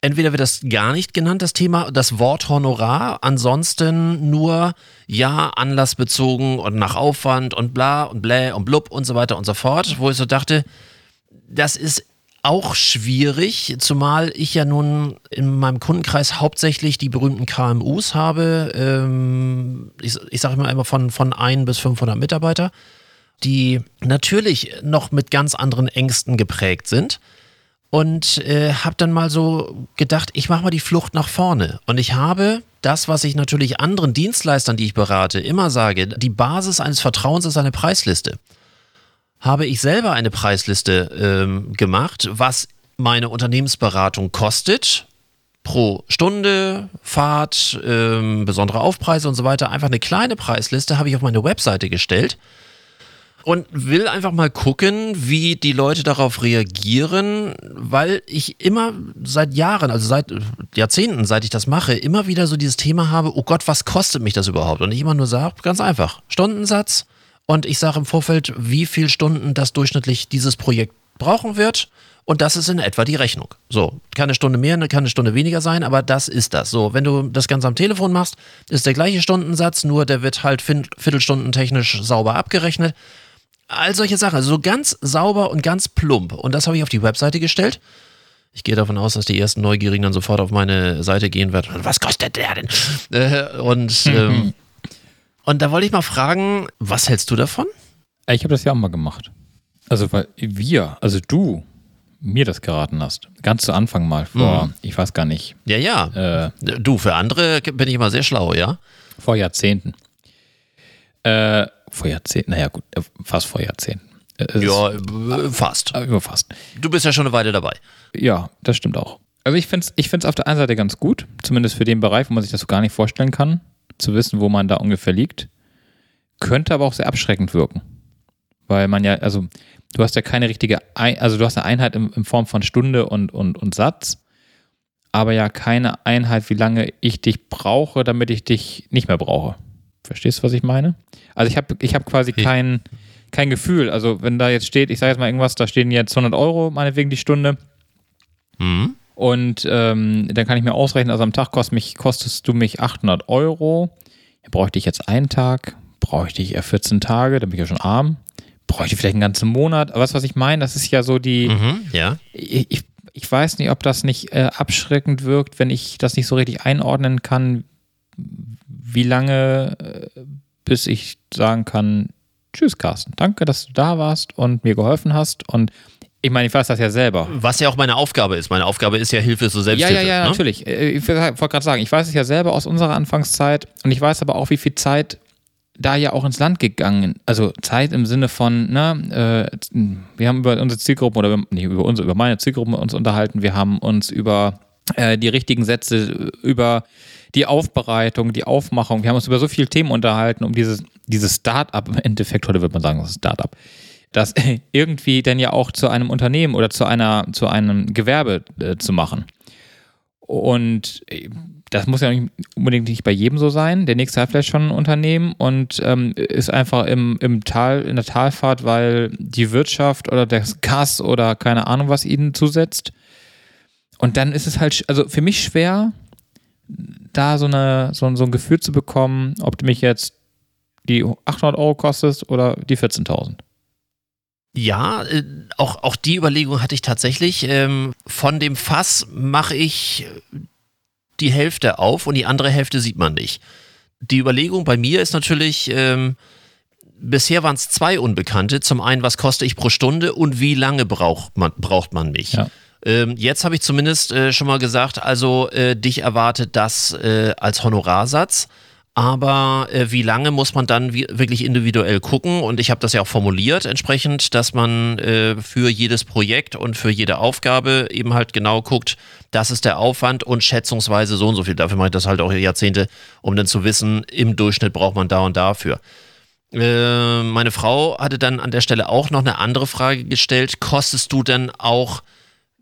entweder wird das gar nicht genannt, das Thema, das Wort Honorar, ansonsten nur ja, anlassbezogen und nach Aufwand und bla und blä und blub und so weiter und so fort, wo ich so dachte, das ist auch schwierig, zumal ich ja nun in meinem Kundenkreis hauptsächlich die berühmten KMUs habe. Ähm, ich ich sage immer immer von, von 1 bis 500 Mitarbeiter, die natürlich noch mit ganz anderen Ängsten geprägt sind. Und äh, habe dann mal so gedacht, ich mache mal die Flucht nach vorne. Und ich habe das, was ich natürlich anderen Dienstleistern, die ich berate, immer sage, die Basis eines Vertrauens ist eine Preisliste habe ich selber eine Preisliste ähm, gemacht, was meine Unternehmensberatung kostet pro Stunde, Fahrt, ähm, besondere Aufpreise und so weiter. Einfach eine kleine Preisliste habe ich auf meine Webseite gestellt und will einfach mal gucken, wie die Leute darauf reagieren, weil ich immer seit Jahren, also seit Jahrzehnten, seit ich das mache, immer wieder so dieses Thema habe, oh Gott, was kostet mich das überhaupt? Und ich immer nur sage, ganz einfach, Stundensatz, und ich sage im Vorfeld, wie viel Stunden das durchschnittlich dieses Projekt brauchen wird. Und das ist in etwa die Rechnung. So, kann eine Stunde mehr, kann eine Stunde weniger sein, aber das ist das. So, wenn du das Ganze am Telefon machst, ist der gleiche Stundensatz, nur der wird halt viertelstundentechnisch sauber abgerechnet. All solche Sachen, also so ganz sauber und ganz plump. Und das habe ich auf die Webseite gestellt. Ich gehe davon aus, dass die ersten Neugierigen dann sofort auf meine Seite gehen werden. Was kostet der denn? Äh, und ähm, und da wollte ich mal fragen, was hältst du davon? Ich habe das ja auch mal gemacht. Also, weil wir, also du, mir das geraten hast. Ganz zu Anfang mal vor, ich weiß gar nicht, Ja, ja. äh, Du, für andere bin ich immer sehr schlau, ja? vor Jahrzehnten. Äh, vor Jahrzehnten, naja gut, äh, fast vor Jahrzehnten. Äh, es Ja, fast. Ist, äh, fast. Du bist ja schon eine Weile dabei. Ja, das stimmt auch. Also ich finde es ich find's auf der einen Seite ganz gut, zumindest für den Bereich, wo man sich das so gar nicht vorstellen kann, zu wissen, wo man da ungefähr liegt. Könnte aber auch sehr abschreckend wirken. Weil man ja, also du hast ja keine richtige, Ein also du hast eine Einheit in, in Form von Stunde und, und, und Satz, aber ja keine Einheit, wie lange ich dich brauche, damit ich dich nicht mehr brauche. Verstehst du, was ich meine? Also ich habe ich hab quasi kein, kein Gefühl. Also wenn da jetzt steht, ich sage jetzt mal irgendwas, da stehen jetzt 100 Euro, meinetwegen die Stunde, Mhm. Und ähm, dann kann ich mir ausrechnen, also am Tag kost mich, kostest du mich 800 Euro. bräuchte ich jetzt einen Tag, bräuchte ich eher 14 Tage, dann bin ich ja schon arm, bräuchte ich vielleicht einen ganzen Monat. Aber was, was ich meine, das ist ja so die, Mhm, ja. ich, ich, ich weiß nicht, ob das nicht äh, abschreckend wirkt, wenn ich das nicht so richtig einordnen kann, wie lange, äh, bis ich sagen kann, tschüss Carsten, danke, dass du da warst und mir geholfen hast und ich meine, ich weiß das ja selber. Was ja auch meine Aufgabe ist. Meine Aufgabe ist ja Hilfe zur Ja, Selbsthilfe. ja, ja, ne? natürlich. Äh, Ich wollte gerade sagen, ich weiß es ja selber aus unserer Anfangszeit und ich weiß aber auch, wie viel Zeit da ja auch ins Land gegangen. Also Zeit im Sinne von, ne, äh, wir haben über unsere Zielgruppen oder über- nicht über unsere, über meine Zielgruppen uns unterhalten. Wir haben uns über äh, die richtigen Sätze, über die Aufbereitung, die Aufmachung. Wir haben uns über so viele Themen unterhalten, um dieses, dieses Start-up, im Endeffekt, heute würde man sagen, das ist Start-up, das irgendwie dann ja auch zu einem Unternehmen oder zu einer, zu einem Gewerbe äh, zu machen. Und äh, das muss ja nicht unbedingt nicht bei jedem so sein. Der nächste hat vielleicht schon ein Unternehmen und ähm, ist einfach im, im Tal, in der Talfahrt, weil die Wirtschaft oder das Gas oder keine Ahnung was ihnen zusetzt. Und dann ist es halt, also für mich schwer, da so, eine, so, so ein Gefühl zu bekommen, ob du mich jetzt die 800 Euro kostest oder die 14.000. Ja, äh, auch, auch die Überlegung hatte ich tatsächlich. Ähm, von dem Fass mache ich die Hälfte auf und die andere Hälfte sieht man nicht. Die Überlegung bei mir ist natürlich, ähm, bisher waren es zwei Unbekannte. Zum einen, was koste ich pro Stunde und wie lange braucht man, braucht man mich? Ja. Ähm, jetzt habe ich zumindest äh, schon mal gesagt, also äh, dich erwartet das äh, als Honorarsatz. Aber äh, wie lange muss man dann wie, wirklich individuell gucken? Und ich habe das ja auch formuliert entsprechend, dass man äh, für jedes Projekt und für jede Aufgabe eben halt genau guckt, das ist der Aufwand und schätzungsweise so und so viel. Dafür mache ich das halt auch Jahrzehnte, um dann zu wissen, im Durchschnitt braucht man da und dafür. Äh, meine Frau hatte dann an der Stelle auch noch eine andere Frage gestellt. Kostest du denn auch,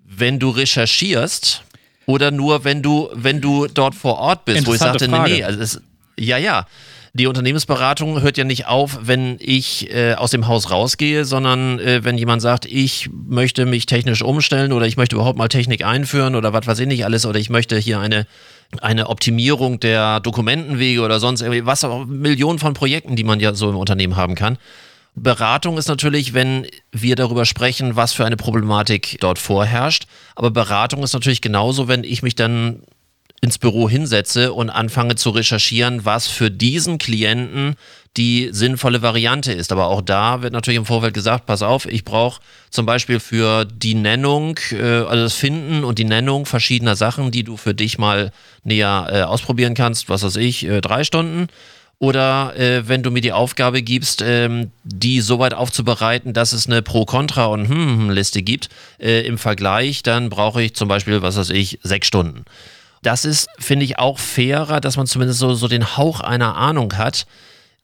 wenn du recherchierst oder nur, wenn du, wenn du dort vor Ort bist? Wo ich sagte, nee, Frage. nee, also es, ja, ja. Die Unternehmensberatung hört ja nicht auf, wenn ich äh, aus dem Haus rausgehe, sondern äh, wenn jemand sagt, ich möchte mich technisch umstellen oder ich möchte überhaupt mal Technik einführen oder was weiß ich nicht alles oder ich möchte hier eine, eine Optimierung der Dokumentenwege oder sonst irgendwie, was auch Millionen von Projekten, die man ja so im Unternehmen haben kann. Beratung ist natürlich, wenn wir darüber sprechen, was für eine Problematik dort vorherrscht. Aber Beratung ist natürlich genauso, wenn ich mich dann ins Büro hinsetze und anfange zu recherchieren, was für diesen Klienten die sinnvolle Variante ist. Aber auch da wird natürlich im Vorfeld gesagt, pass auf, ich brauche zum Beispiel für die Nennung, äh, also das Finden und die Nennung verschiedener Sachen, die du für dich mal näher äh, ausprobieren kannst, was weiß ich, äh, drei Stunden. Oder äh, wenn du mir die Aufgabe gibst, ähm, die so weit aufzubereiten, dass es eine Pro-Kontra- und Hm-Liste gibt äh, im Vergleich, dann brauche ich zum Beispiel, was weiß ich, sechs Stunden. Das ist, finde ich, auch fairer, dass man zumindest so, so den Hauch einer Ahnung hat.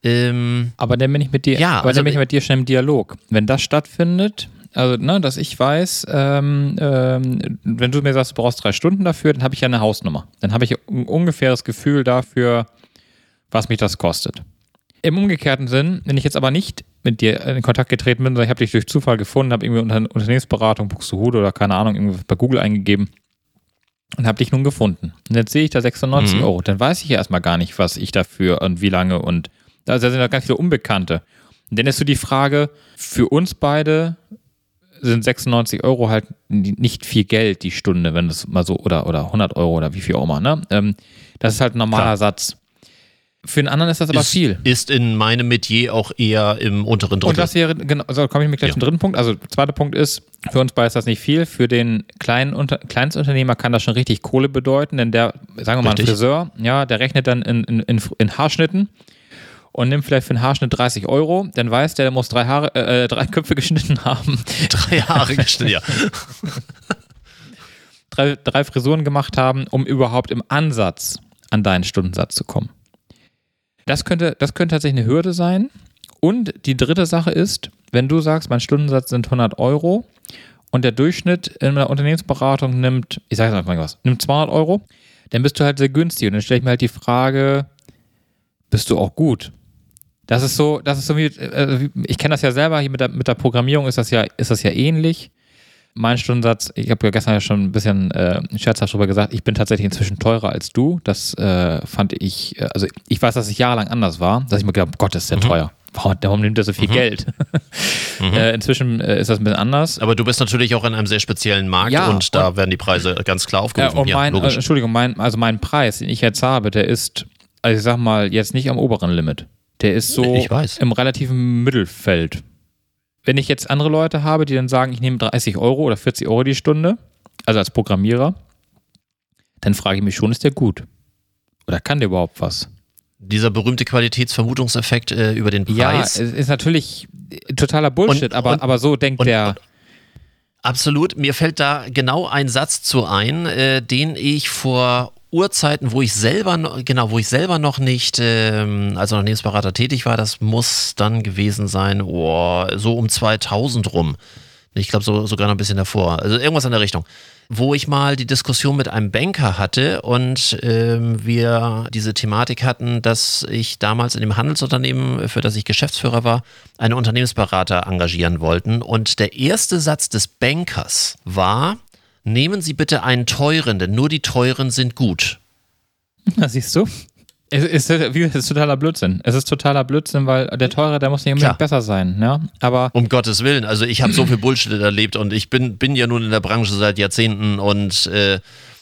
Ähm, Aber dann bin ich mit dir, Ja, aber also- dann bin ich mit dir schnell im Dialog. Wenn das stattfindet, also ne, dass ich weiß, ähm, ähm, wenn du mir sagst, du brauchst drei Stunden dafür, dann habe ich ja eine Hausnummer. Dann habe ich ein ungefähres Gefühl dafür, was mich das kostet. Im umgekehrten Sinn, wenn ich jetzt aber nicht mit dir in Kontakt getreten bin, sondern ich habe dich durch Zufall gefunden, habe irgendwie unter Unternehmensberatung, Buxtehude oder keine Ahnung, irgendwie bei Google eingegeben und habe dich nun gefunden. Und jetzt sehe ich da 96 Mhm. Euro. Dann weiß ich ja erstmal gar nicht, was ich dafür und wie lange und da sind ja ganz viele Unbekannte. Und dann ist so die Frage, für uns beide sind 96 Euro halt nicht viel Geld die Stunde, wenn das mal so, oder, oder 100 Euro oder wie viel auch immer, ne? Ähm, das ist halt ein normaler Klar. Satz. Für den anderen ist das aber ist, viel. ist in meinem Metier auch eher im unteren Drittel. Und das wäre, genau, also komme ich mit gleich Ja. zum dritten Punkt. Also, der zweite Punkt ist, für uns beide ist das nicht viel. Für den kleinen Unter Kleinstunternehmer kann das schon richtig Kohle bedeuten, denn der, sagen wir mal, ein Richtig. Friseur, ja, der rechnet dann in, in, in, in Haarschnitten und nimmt vielleicht für einen Haarschnitt 30 Euro, dann weiß der, der muss drei Haare, äh, drei Köpfe geschnitten haben, drei Jahre gestellt, ja. drei, drei Frisuren gemacht haben, um überhaupt im Ansatz an deinen Stundensatz zu kommen. Das könnte, das könnte tatsächlich eine Hürde sein. Und die dritte Sache ist, wenn du sagst, mein Stundensatz sind 100 Euro und der Durchschnitt in einer Unternehmensberatung nimmt, ich sage jetzt einfach mal was, nimmt 200 Euro, dann bist du halt sehr günstig. Und dann stelle ich mir halt die Frage, bist du auch gut? Das ist so, das ist so wie, äh, ich kenne das ja selber, hier mit der, mit der Programmierung ist das ja, ist das ja ähnlich. Mein Stundensatz, ich habe ja gestern ja schon ein bisschen äh, scherzhaft drüber gesagt, ich bin tatsächlich inzwischen teurer als du. Das äh, fand ich, äh, also ich weiß, dass ich jahrelang anders war, dass ich mir gedacht habe, Gott, das ist ja mhm. teuer. Warum, warum nimmt er so viel mhm. Geld? mhm. äh, inzwischen äh, ist das ein bisschen anders. Aber du bist natürlich auch in einem sehr speziellen Markt ja, und da werden die Preise ganz klar aufgerufen. und mein, ja, Entschuldigung, mein, also mein Preis, den ich jetzt habe, der ist, also ich sag mal, jetzt nicht am oberen Limit. Der ist so im relativen Mittelfeld. Wenn ich jetzt andere Leute habe, die dann sagen, ich nehme 30 Euro oder 40 Euro die Stunde, also als Programmierer, dann frage ich mich schon, ist der gut? Oder kann der überhaupt was? Dieser berühmte Qualitätsvermutungseffekt äh, über den Preis. Ja, es ist natürlich totaler Bullshit, und, aber, und, aber so denkt und, der. Absolut. Mir fällt da genau ein Satz zu ein, äh, den ich vor Urzeiten, wo ich selber, genau, wo ich selber noch nicht ähm, als Unternehmensberater tätig war, das muss dann gewesen sein, oh, so um 2000 rum. Ich glaube so, sogar noch ein bisschen davor. Also irgendwas in der Richtung. Wo ich mal die Diskussion mit einem Banker hatte und ähm, wir diese Thematik hatten, dass ich damals in dem Handelsunternehmen, für das ich Geschäftsführer war, einen Unternehmensberater engagieren wollten. Und der erste Satz des Bankers war, Nehmen Sie bitte einen teuren, denn nur die teuren sind gut. Na, siehst du? Es ist, es ist totaler Blödsinn. Es ist totaler Blödsinn, weil der teure, der muss nicht unbedingt besser sein. Ja? Aber um Gottes Willen. Also ich habe so viel Bullshit erlebt und ich bin, bin ja nun in der Branche seit Jahrzehnten und äh,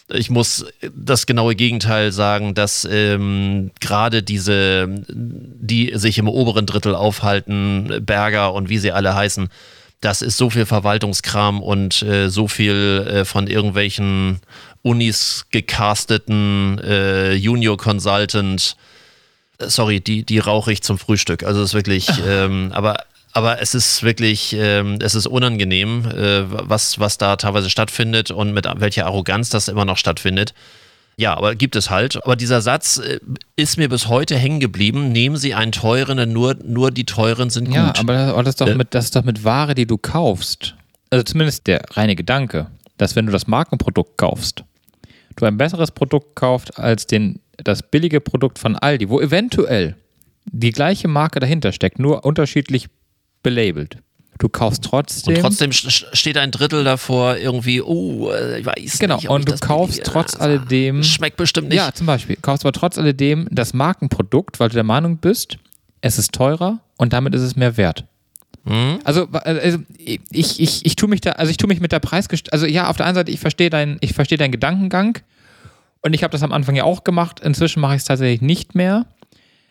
ich muss das genaue Gegenteil sagen, dass ähm, gerade diese, die sich im oberen Drittel aufhalten, Berger und wie sie alle heißen, das ist so viel Verwaltungskram und äh, so viel äh, von irgendwelchen Unis gecasteten äh, Junior Consultant. Sorry, die, die rauche ich zum Frühstück. Also es ist wirklich, ähm, aber, aber es ist wirklich, ähm, es ist unangenehm, äh, was, was da teilweise stattfindet und mit welcher Arroganz das immer noch stattfindet. Ja, aber gibt es halt. Aber dieser Satz äh, ist mir bis heute hängen geblieben. Nehmen Sie einen teuren, denn nur, nur die teuren sind gut. Ja, aber das ist, doch äh, mit, das ist doch mit Ware, die du kaufst. Also zumindest der reine Gedanke, dass wenn du das Markenprodukt kaufst, du ein besseres Produkt kaufst als den, das billige Produkt von Aldi, wo eventuell die gleiche Marke dahinter steckt, nur unterschiedlich belabelt. Du kaufst trotzdem. Und trotzdem steht ein Drittel davor irgendwie, oh, äh, ich weiß genau, nicht. Genau, und du kaufst trotz alledem. Schmeckt bestimmt nicht. Ja, zum Beispiel. Kaufst aber trotz alledem das Markenprodukt, weil du der Meinung bist, es ist teurer und damit ist es mehr wert. Mhm. Also, also ich, ich, ich tue mich da, also ich tue mich mit der Preisgest also ja, auf der einen Seite, ich verstehe deinen, ich verstehe deinen Gedankengang und ich habe das am Anfang ja auch gemacht. Inzwischen mache ich es tatsächlich nicht mehr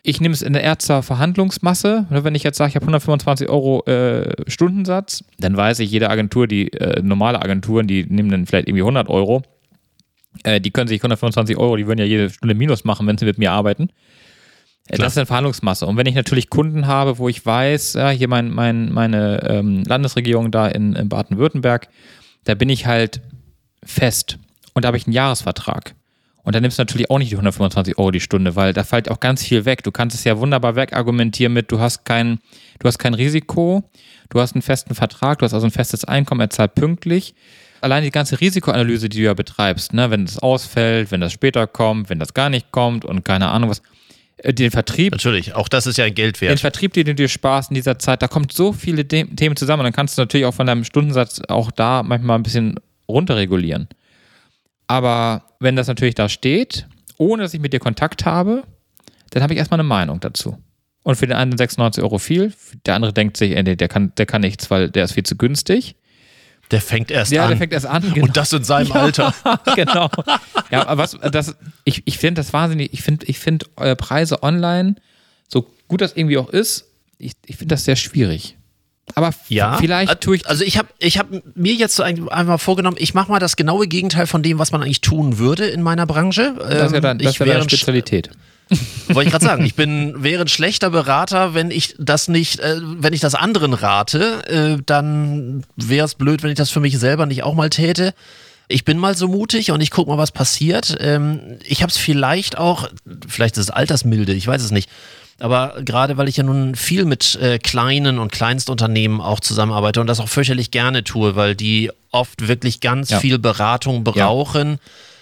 ich nehme es in der Ärzter Verhandlungsmasse. Ne, wenn ich jetzt sage, ich habe 125 Euro äh, Stundensatz, dann weiß ich, jede Agentur, die äh, normale Agenturen, die nehmen dann vielleicht irgendwie 100 Euro. Äh, die können sich 125 Euro, die würden ja jede Stunde Minus machen, wenn sie mit mir arbeiten. Äh, das ist eine Verhandlungsmasse. Und wenn ich natürlich Kunden habe, wo ich weiß, ja, hier mein, mein, meine ähm, Landesregierung da in, in Baden-Württemberg, da bin ich halt fest. Und da habe ich einen Jahresvertrag. Und dann nimmst du natürlich auch nicht die 125 Euro die Stunde, weil da fällt auch ganz viel weg. Du kannst es ja wunderbar wegargumentieren mit, du hast kein, du hast kein Risiko, du hast einen festen Vertrag, du hast also ein festes Einkommen, er zahlt pünktlich. Allein die ganze Risikoanalyse, die du ja betreibst, ne, wenn es ausfällt, wenn das später kommt, wenn das gar nicht kommt und keine Ahnung was, äh, den Vertrieb. Natürlich, auch das ist ja ein Geld wert. Den Vertrieb, den du dir sparst in dieser Zeit, da kommt so viele Themen zusammen. Und dann kannst du natürlich auch von deinem Stundensatz auch da manchmal ein bisschen runterregulieren. Aber wenn das natürlich da steht, ohne dass ich mit dir Kontakt habe, dann habe ich erstmal eine Meinung dazu. Und für den einen 96 Euro viel, der andere denkt sich, ey, der kann, der kann nichts, weil der ist viel zu günstig. Der fängt erst ja, an. Ja, der fängt erst an. Genau. Und das in seinem ja, Alter. genau. Ja, aber was, das, ich, ich finde das wahnsinnig, ich finde ich find eure Preise online, so gut das irgendwie auch ist, ich, ich finde das sehr schwierig. Aber ja, vielleicht tue ich. Also ich habe ich hab mir jetzt einmal vorgenommen, ich mache mal das genaue Gegenteil von dem, was man eigentlich tun würde in meiner Branche. Das ist ja, dann, ähm, das ja deine Spezialität. Wollte ich gerade sagen, ich bin wäre ein schlechter Berater, wenn ich das nicht, äh, wenn ich das anderen rate, äh, dann wäre es blöd, wenn ich das für mich selber nicht auch mal täte. Ich bin mal so mutig und ich gucke mal, was passiert. Ähm, ich habe es vielleicht auch, vielleicht ist es Altersmilde, ich weiß es nicht aber gerade weil ich ja nun viel mit äh, kleinen und Kleinstunternehmen auch zusammenarbeite und das auch fürchterlich gerne tue, weil die oft wirklich ganz ja. viel Beratung brauchen ja.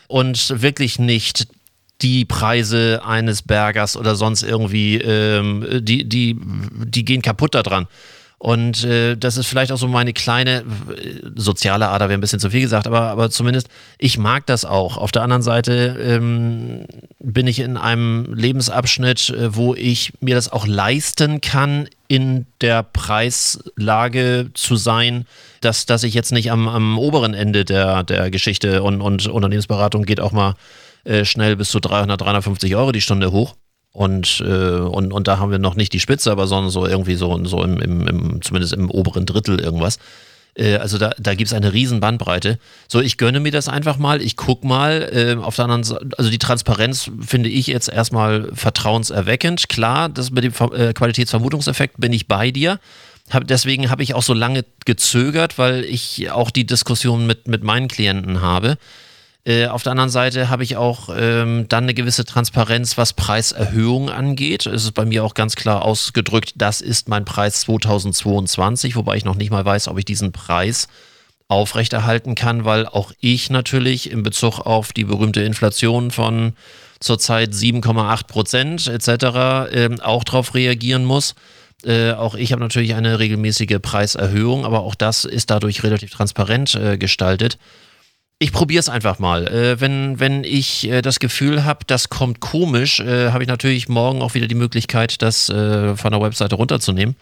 und wirklich nicht die Preise eines Bergers oder sonst irgendwie, ähm, die, die, die gehen kaputt daran. Und äh, das ist vielleicht auch so meine kleine äh, soziale Ader, wäre ein bisschen zu viel gesagt, aber, aber zumindest ich mag das auch. Auf der anderen Seite ähm, bin ich in einem Lebensabschnitt, äh, wo ich mir das auch leisten kann, in der Preislage zu sein, dass, dass ich jetzt nicht am, am oberen Ende der, der Geschichte und, und Unternehmensberatung geht auch mal äh, schnell bis zu 300, 350 Euro die Stunde hoch. Und, äh, und, und da haben wir noch nicht die Spitze, aber sondern so irgendwie so, so im, im, im zumindest im oberen Drittel irgendwas. Äh, also da, da gibt es eine riesen Bandbreite. So, ich gönne mir das einfach mal, ich gucke mal. Äh, auf der anderen Seite, also die Transparenz finde ich jetzt erstmal vertrauenserweckend. Klar, das mit dem äh, Qualitätsvermutungseffekt bin ich bei dir. Hab, deswegen habe ich auch so lange gezögert, weil ich auch die Diskussion mit, mit meinen Klienten habe. Äh, auf der anderen Seite habe ich auch ähm, dann eine gewisse Transparenz, was Preiserhöhung angeht. Es ist bei mir auch ganz klar ausgedrückt, das ist mein Preis 2022, wobei ich noch nicht mal weiß, ob ich diesen Preis aufrechterhalten kann, weil auch ich natürlich in Bezug auf die berühmte Inflation von zurzeit 7,8 Prozent etc. Äh, auch darauf reagieren muss. Äh, auch ich habe natürlich eine regelmäßige Preiserhöhung, aber auch das ist dadurch relativ transparent äh, gestaltet ich probiere es einfach mal. Äh, wenn, wenn ich äh, das Gefühl habe, das kommt komisch, äh, habe ich natürlich morgen auch wieder die Möglichkeit, das äh, von der Webseite runterzunehmen.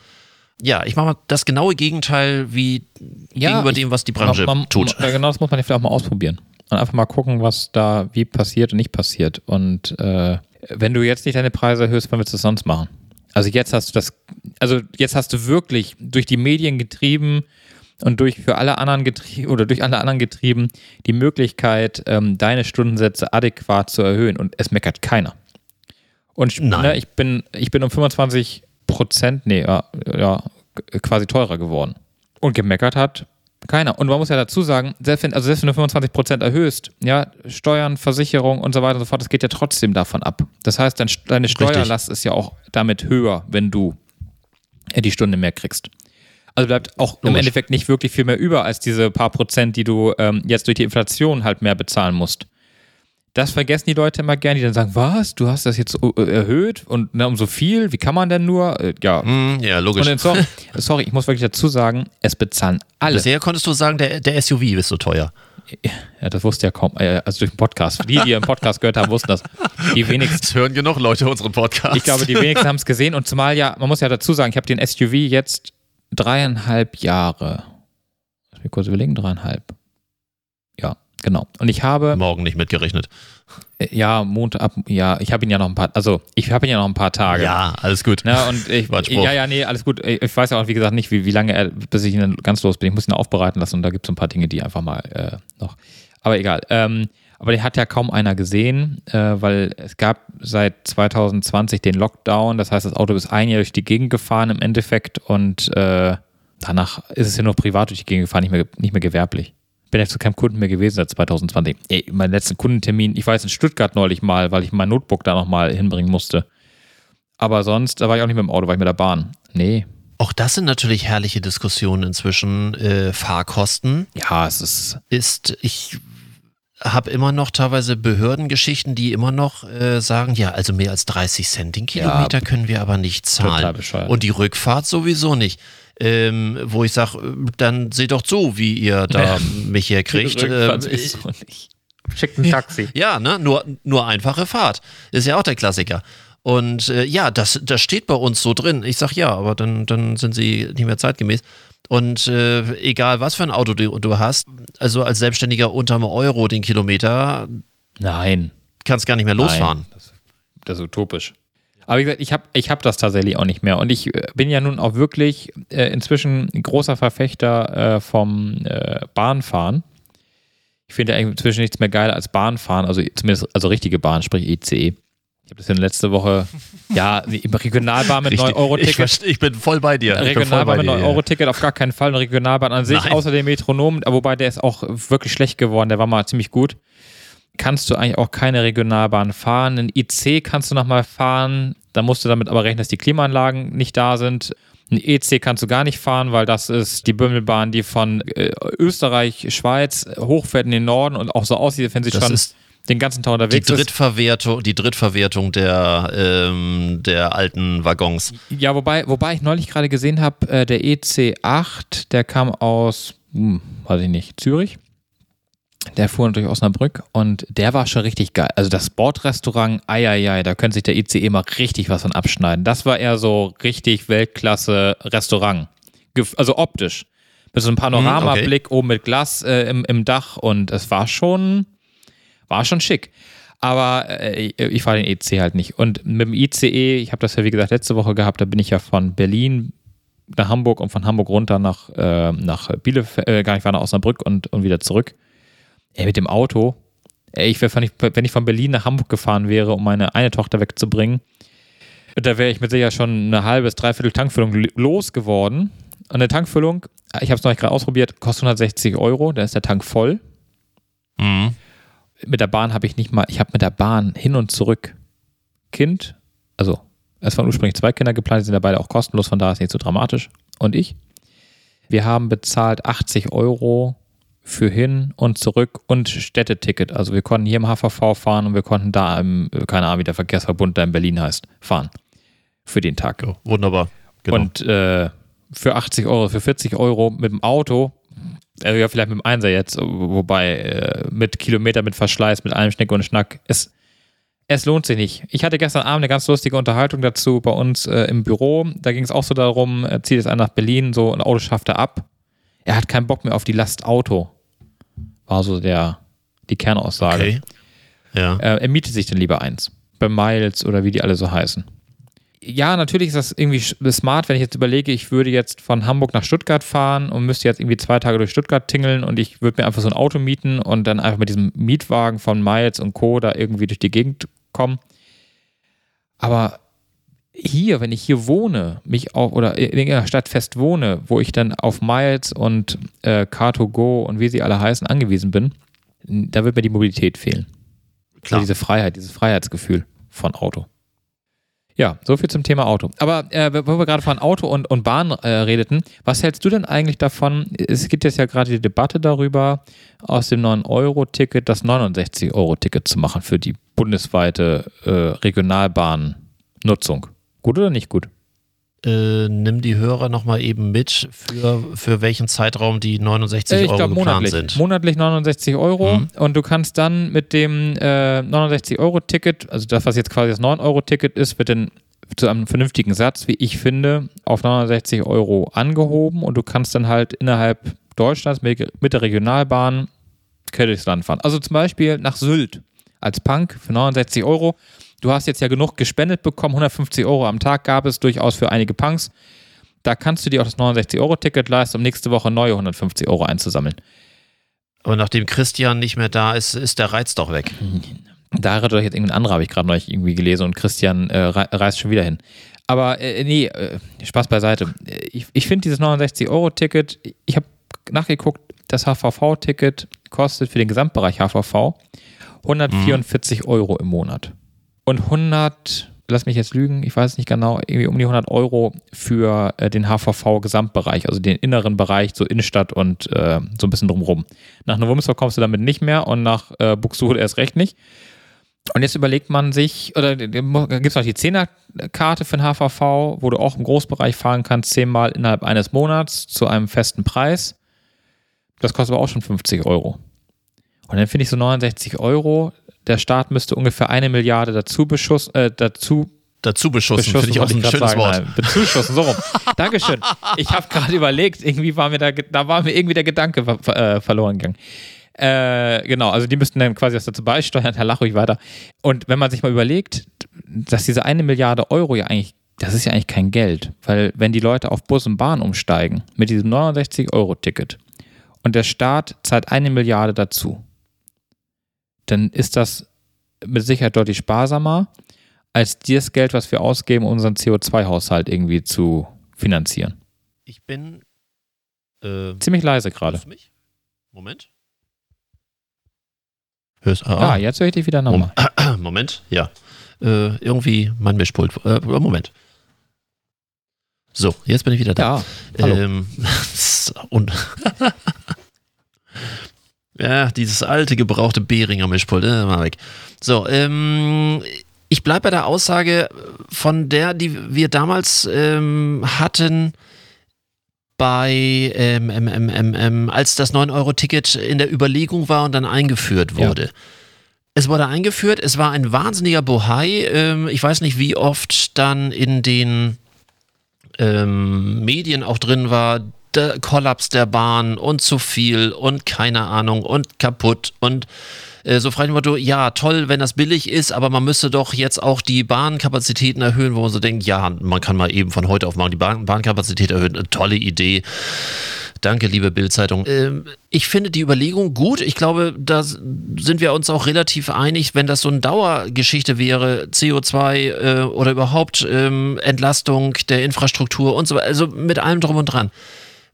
Ja, ich mache mal das genaue Gegenteil wie ja, gegenüber dem, was die Branche man, man, tut. Genau, das muss man ja vielleicht auch mal ausprobieren. Und einfach mal gucken, was da wie passiert und nicht passiert. Und äh, wenn du jetzt nicht deine Preise erhöhst, wann willst du es sonst machen? Also jetzt hast du das, also jetzt hast du wirklich durch die Medien getrieben, und durch für alle anderen getrieben oder durch alle anderen getrieben die Möglichkeit, ähm, deine Stundensätze adäquat zu erhöhen und es meckert keiner. Und ne, ich bin, ich bin um 25 Prozent, nee, ja, ja, quasi teurer geworden. Und gemeckert hat keiner. Und man muss ja dazu sagen, selbst wenn, also selbst wenn du 25 Prozent erhöhst, ja, Steuern, Versicherung und so weiter und so fort, das geht ja trotzdem davon ab. Das heißt, dein, deine Steuerlast Richtig. ist ja auch damit höher, wenn du die Stunde mehr kriegst. Also bleibt auch Logisch. im Endeffekt nicht wirklich viel mehr über als diese paar Prozent, die du ähm, jetzt durch die Inflation halt mehr bezahlen musst. Das vergessen die Leute immer gerne, die dann sagen, was, du hast das jetzt äh, erhöht und ne, um so viel, wie kann man denn nur? Äh, ja. Mm, ja, logisch. Und sorry, sorry, ich muss wirklich dazu sagen, es bezahlen alle. Bisher konntest du sagen, der, der SUV ist so teuer. Ja, das wusste ja kaum, äh, also durch den Podcast. Die, die im Podcast gehört haben, wussten das. Die wenigsten. Das hören genug Leute unseren Podcast. Ich glaube, die wenigsten haben es gesehen und zumal ja, man muss ja dazu sagen, ich habe den SUV jetzt dreieinhalb Jahre. Lass mich kurz überlegen, dreieinhalb. Ja, genau. Und ich habe. Morgen nicht mitgerechnet. Äh, ja, Montag, ab, ja, ich habe ihn ja noch ein paar, also ich habe ihn ja noch ein paar Tage. Ja, alles gut. Ja, und ich, ja, ja, nee, alles gut. Ich weiß ja auch, wie gesagt, nicht, wie, wie lange er, bis ich ihn ganz los bin. Ich muss ihn aufbereiten lassen und da gibt es ein paar Dinge, die einfach mal äh, noch. Aber egal. Ähm, aber den hat ja kaum einer gesehen, äh, weil es gab seit 2020 den Lockdown. Das heißt, das Auto ist ein Jahr durch die Gegend gefahren im Endeffekt und äh, danach ist es ja nur privat durch die Gegend gefahren, nicht mehr, nicht mehr gewerblich. Bin ja zu keinem Kunden mehr gewesen seit 2020. Ey, mein letzten Kundentermin, ich weiß in Stuttgart neulich mal, weil ich mein Notebook da nochmal hinbringen musste. Aber sonst, da war ich auch nicht mit dem Auto, war ich mit der Bahn. Nee, auch das sind natürlich herrliche Diskussionen inzwischen. Äh, Fahrkosten. Ja, es ist. Ist, ich habe immer noch teilweise Behördengeschichten, die immer noch äh, sagen, ja, also mehr als 30 Cent den Kilometer ja, können wir aber nicht zahlen. Und die Rückfahrt sowieso nicht. Ähm, wo ich sage, dann seht doch zu, wie ihr da ja. mich herkriegt. Ähm, Schickt ein Taxi. Ja, ne? nur, nur einfache Fahrt. Ist ja auch der Klassiker. Und äh, ja, das, das steht bei uns so drin. Ich sage ja, aber dann, dann sind sie nicht mehr zeitgemäß. Und äh, egal, was für ein Auto du, du hast, also als Selbstständiger unter einem Euro den Kilometer. Nein. Kannst gar nicht mehr losfahren. Das, das, ist utopisch. Aber wie gesagt, ich habe ich hab das tatsächlich auch nicht mehr. Und ich äh, bin ja nun auch wirklich äh, inzwischen großer Verfechter äh, vom äh, Bahnfahren. Ich finde ja inzwischen nichts mehr geiler als Bahnfahren, also zumindest also richtige Bahn, sprich ECE habe das ja letzte Woche, ja, im Regionalbahn mit 9-Euro-Ticket. Ich, ich, bin voll bei dir. Regionalbahn mit 9-Euro-Ticket auf gar keinen Fall. Eine Regionalbahn an sich, Nein. außer dem Metronom, wobei der ist auch wirklich schlecht geworden, der war mal ziemlich gut. Kannst du eigentlich auch keine Regionalbahn fahren. Ein IC kannst du nochmal fahren, da musst du damit aber rechnen, dass die Klimaanlagen nicht da sind. Ein EC kannst du gar nicht fahren, weil das ist die Bümmelbahn, die von äh, Österreich, Schweiz hochfährt in den Norden und auch so aussieht, wenn sie das schon den ganzen Tag Die unterwegs ist. Drittverwertung, die Drittverwertung der, ähm, der alten Waggons. Ja, wobei, wobei ich neulich gerade gesehen habe, äh, der EC8, der kam aus, hm, weiß ich nicht, Zürich. Der fuhr durch Osnabrück und der war schon richtig geil. Also das Bordrestaurant, eieiei, da könnte sich der ICE mal richtig was von abschneiden. Das war eher so richtig Weltklasse Restaurant. Also optisch. Mit so einem Panoramablick oben mit Glas äh, im, im Dach und es war schon, war schon schick. Aber äh, ich, fahre den EC halt nicht. Und mit dem ICE, ich habe das ja wie gesagt letzte Woche gehabt, da bin ich ja von Berlin nach Hamburg und von Hamburg runter nach, äh, nach Bielefeld, äh, gar nicht, war nach Osnabrück und, und wieder zurück. Ey, mit dem Auto. Ey, ich wär, wenn ich, von Berlin nach Hamburg gefahren wäre, um meine eine Tochter wegzubringen, da wäre ich mit Sicherheit schon eine halbe bis dreiviertel Tankfüllung losgeworden. Und eine Tankfüllung, ich habe es noch nicht gerade ausprobiert, kostet 160 Euro, dann ist der Tank voll. Mhm. Mit der Bahn habe ich nicht mal, ich habe mit der Bahn hin und zurück Kind, also es waren ursprünglich zwei Kinder geplant, die sind ja beide auch kostenlos, von daher ist nicht so dramatisch. Und ich. Wir haben bezahlt 80 Euro für hin und zurück und Städteticket. Also wir konnten hier im HVV fahren und wir konnten da im, keine Ahnung, wie der Verkehrsverbund da in Berlin heißt, fahren. Für den Tag. Ja, wunderbar. Genau. Und äh, für 80 Euro, für 40 Euro mit dem Auto, also ja, vielleicht mit dem Einser jetzt, wobei äh, mit Kilometer, mit Verschleiß, mit allem Schnick und Schnack, es, es lohnt sich nicht. Ich hatte gestern Abend eine ganz lustige Unterhaltung dazu bei uns äh, im Büro. Da ging es auch so darum, er zieht jetzt einen nach Berlin, so ein Auto schafft er ab. Er hat keinen Bock mehr auf die Last Auto. War so der, die Kernaussage. okay. Ja. Äh, er mietet sich dann lieber eins. Bei Miles oder wie die alle so heißen. Ja, natürlich ist das irgendwie smart, wenn ich jetzt überlege, ich würde jetzt von Hamburg nach Stuttgart fahren und müsste jetzt irgendwie zwei Tage durch Stuttgart tingeln und ich würde mir einfach so ein Auto mieten und dann einfach mit diesem Mietwagen von Miles und Co. da irgendwie durch die Gegend kommen. Aber hier, wenn ich hier wohne, mich auch oder in irgendeiner Stadt fest wohne, wo ich dann auf Miles und äh, Car2Go und wie sie alle heißen angewiesen bin, da wird mir die Mobilität fehlen. Klar. Diese Freiheit, dieses Freiheitsgefühl von Auto. Ja, so viel zum Thema Auto. Aber äh, wo wir gerade von Auto und, und Bahn äh, redeten, was hältst du denn eigentlich davon? Es gibt jetzt ja gerade die Debatte darüber, aus dem 9-Euro-Ticket das 69-Euro-Ticket zu machen für die bundesweite äh, Regionalbahnnutzung. Gut oder nicht gut? Äh, nimm die Hörer nochmal eben mit, für, für welchen Zeitraum die 69 Äh, ich Euro glaube geplant monatlich. sind. Monatlich 69 Euro Mhm. und du kannst dann mit dem äh, 69-Euro-Ticket, also das, was jetzt quasi das 9-Euro-Ticket ist, wird dann zu einem vernünftigen Satz, wie ich finde, auf 69 Euro angehoben und du kannst dann halt innerhalb Deutschlands mit, mit der Regionalbahn quer durchs Land fahren. Also zum Beispiel nach Sylt als Punk für 69 Euro. Du hast jetzt ja genug gespendet bekommen, 150 Euro am Tag gab es durchaus für einige Punks. Da kannst du dir auch das 69-Euro-Ticket leisten, um nächste Woche neue 150 Euro einzusammeln. Aber nachdem Christian nicht mehr da ist, ist der Reiz doch weg. Da rettet euch jetzt irgendein anderer, habe ich gerade neulich irgendwie gelesen und Christian äh, rei- reist schon wieder hin. Aber äh, nee, äh, Spaß beiseite. Ich, ich finde dieses 69-Euro-Ticket, ich habe nachgeguckt, das HVV-Ticket kostet für den Gesamtbereich HVV 144 Euro im Monat. Und 100, lass mich jetzt lügen, ich weiß nicht genau, irgendwie um die 100 Euro für äh, den HVV-Gesamtbereich, also den inneren Bereich, so Innenstadt und äh, so ein bisschen drumrum. Nach Novumstor kommst du damit nicht mehr und nach äh, Buxtehude erst recht nicht. Und jetzt überlegt man sich, oder gibt es noch die 10er-Karte für den HVV, wo du auch im Großbereich fahren kannst, zehnmal innerhalb eines Monats zu einem festen Preis. Das kostet aber auch schon 50 Euro. Und dann finde ich so 69 Euro, der Staat müsste ungefähr eine Milliarde dazu, beschuss, äh, dazu Dazu beschussen, beschussen, finde ich auch ein schönes sagen. Wort. Nein, bezuschussen, so rum. Dankeschön. Ich habe gerade überlegt, irgendwie war mir da, da war mir irgendwie der Gedanke äh, verloren gegangen. Äh, genau, also die müssten dann quasi das dazu beisteuern, Herr Lach ruhig weiter. Und wenn man sich mal überlegt, dass diese eine Milliarde Euro ja eigentlich, das ist ja eigentlich kein Geld, weil wenn die Leute auf Bus und Bahn umsteigen mit diesem 69-Euro-Ticket und der Staat zahlt eine Milliarde dazu, dann ist das mit Sicherheit deutlich sparsamer als das Geld, was wir ausgeben, um unseren CO2-Haushalt irgendwie zu finanzieren. Ich bin. Äh, Ziemlich leise gerade. Moment. Hörst Ah, ah, jetzt höre ich dich wieder nochmal. Mom- Moment, ja. Äh, irgendwie mein Mischpult. Äh, Moment. So, jetzt bin ich wieder da. Ja, hallo. Ähm, und Ja, dieses alte, gebrauchte Behringer Mischpult, äh, mal weg. So, ähm, ich bleibe bei der Aussage von der, die wir damals ähm, hatten bei, ähm, ähm, ähm, ähm, ähm als das 9-Euro-Ticket in der Überlegung war und dann eingeführt wurde. Ja. Es wurde eingeführt, es war ein wahnsinniger Bohai. Ähm, ich weiß nicht, wie oft dann in den Medien auch drin war, der Kollaps der Bahn und zu viel und keine Ahnung und kaputt und äh, so frei Motto, ja, toll, wenn das billig ist, aber man müsste doch jetzt auch die Bahnkapazitäten erhöhen, wo man so denkt, ja, man kann mal eben von heute auf morgen die Bahn Bahnkapazität erhöhen. Eine tolle Idee. Danke, liebe Bildzeitung. Ähm, ich finde die Überlegung gut. Ich glaube, da sind wir uns auch relativ einig, wenn das so eine Dauergeschichte wäre, CO2 äh, oder überhaupt ähm, Entlastung der Infrastruktur und so weiter, also mit allem drum und dran.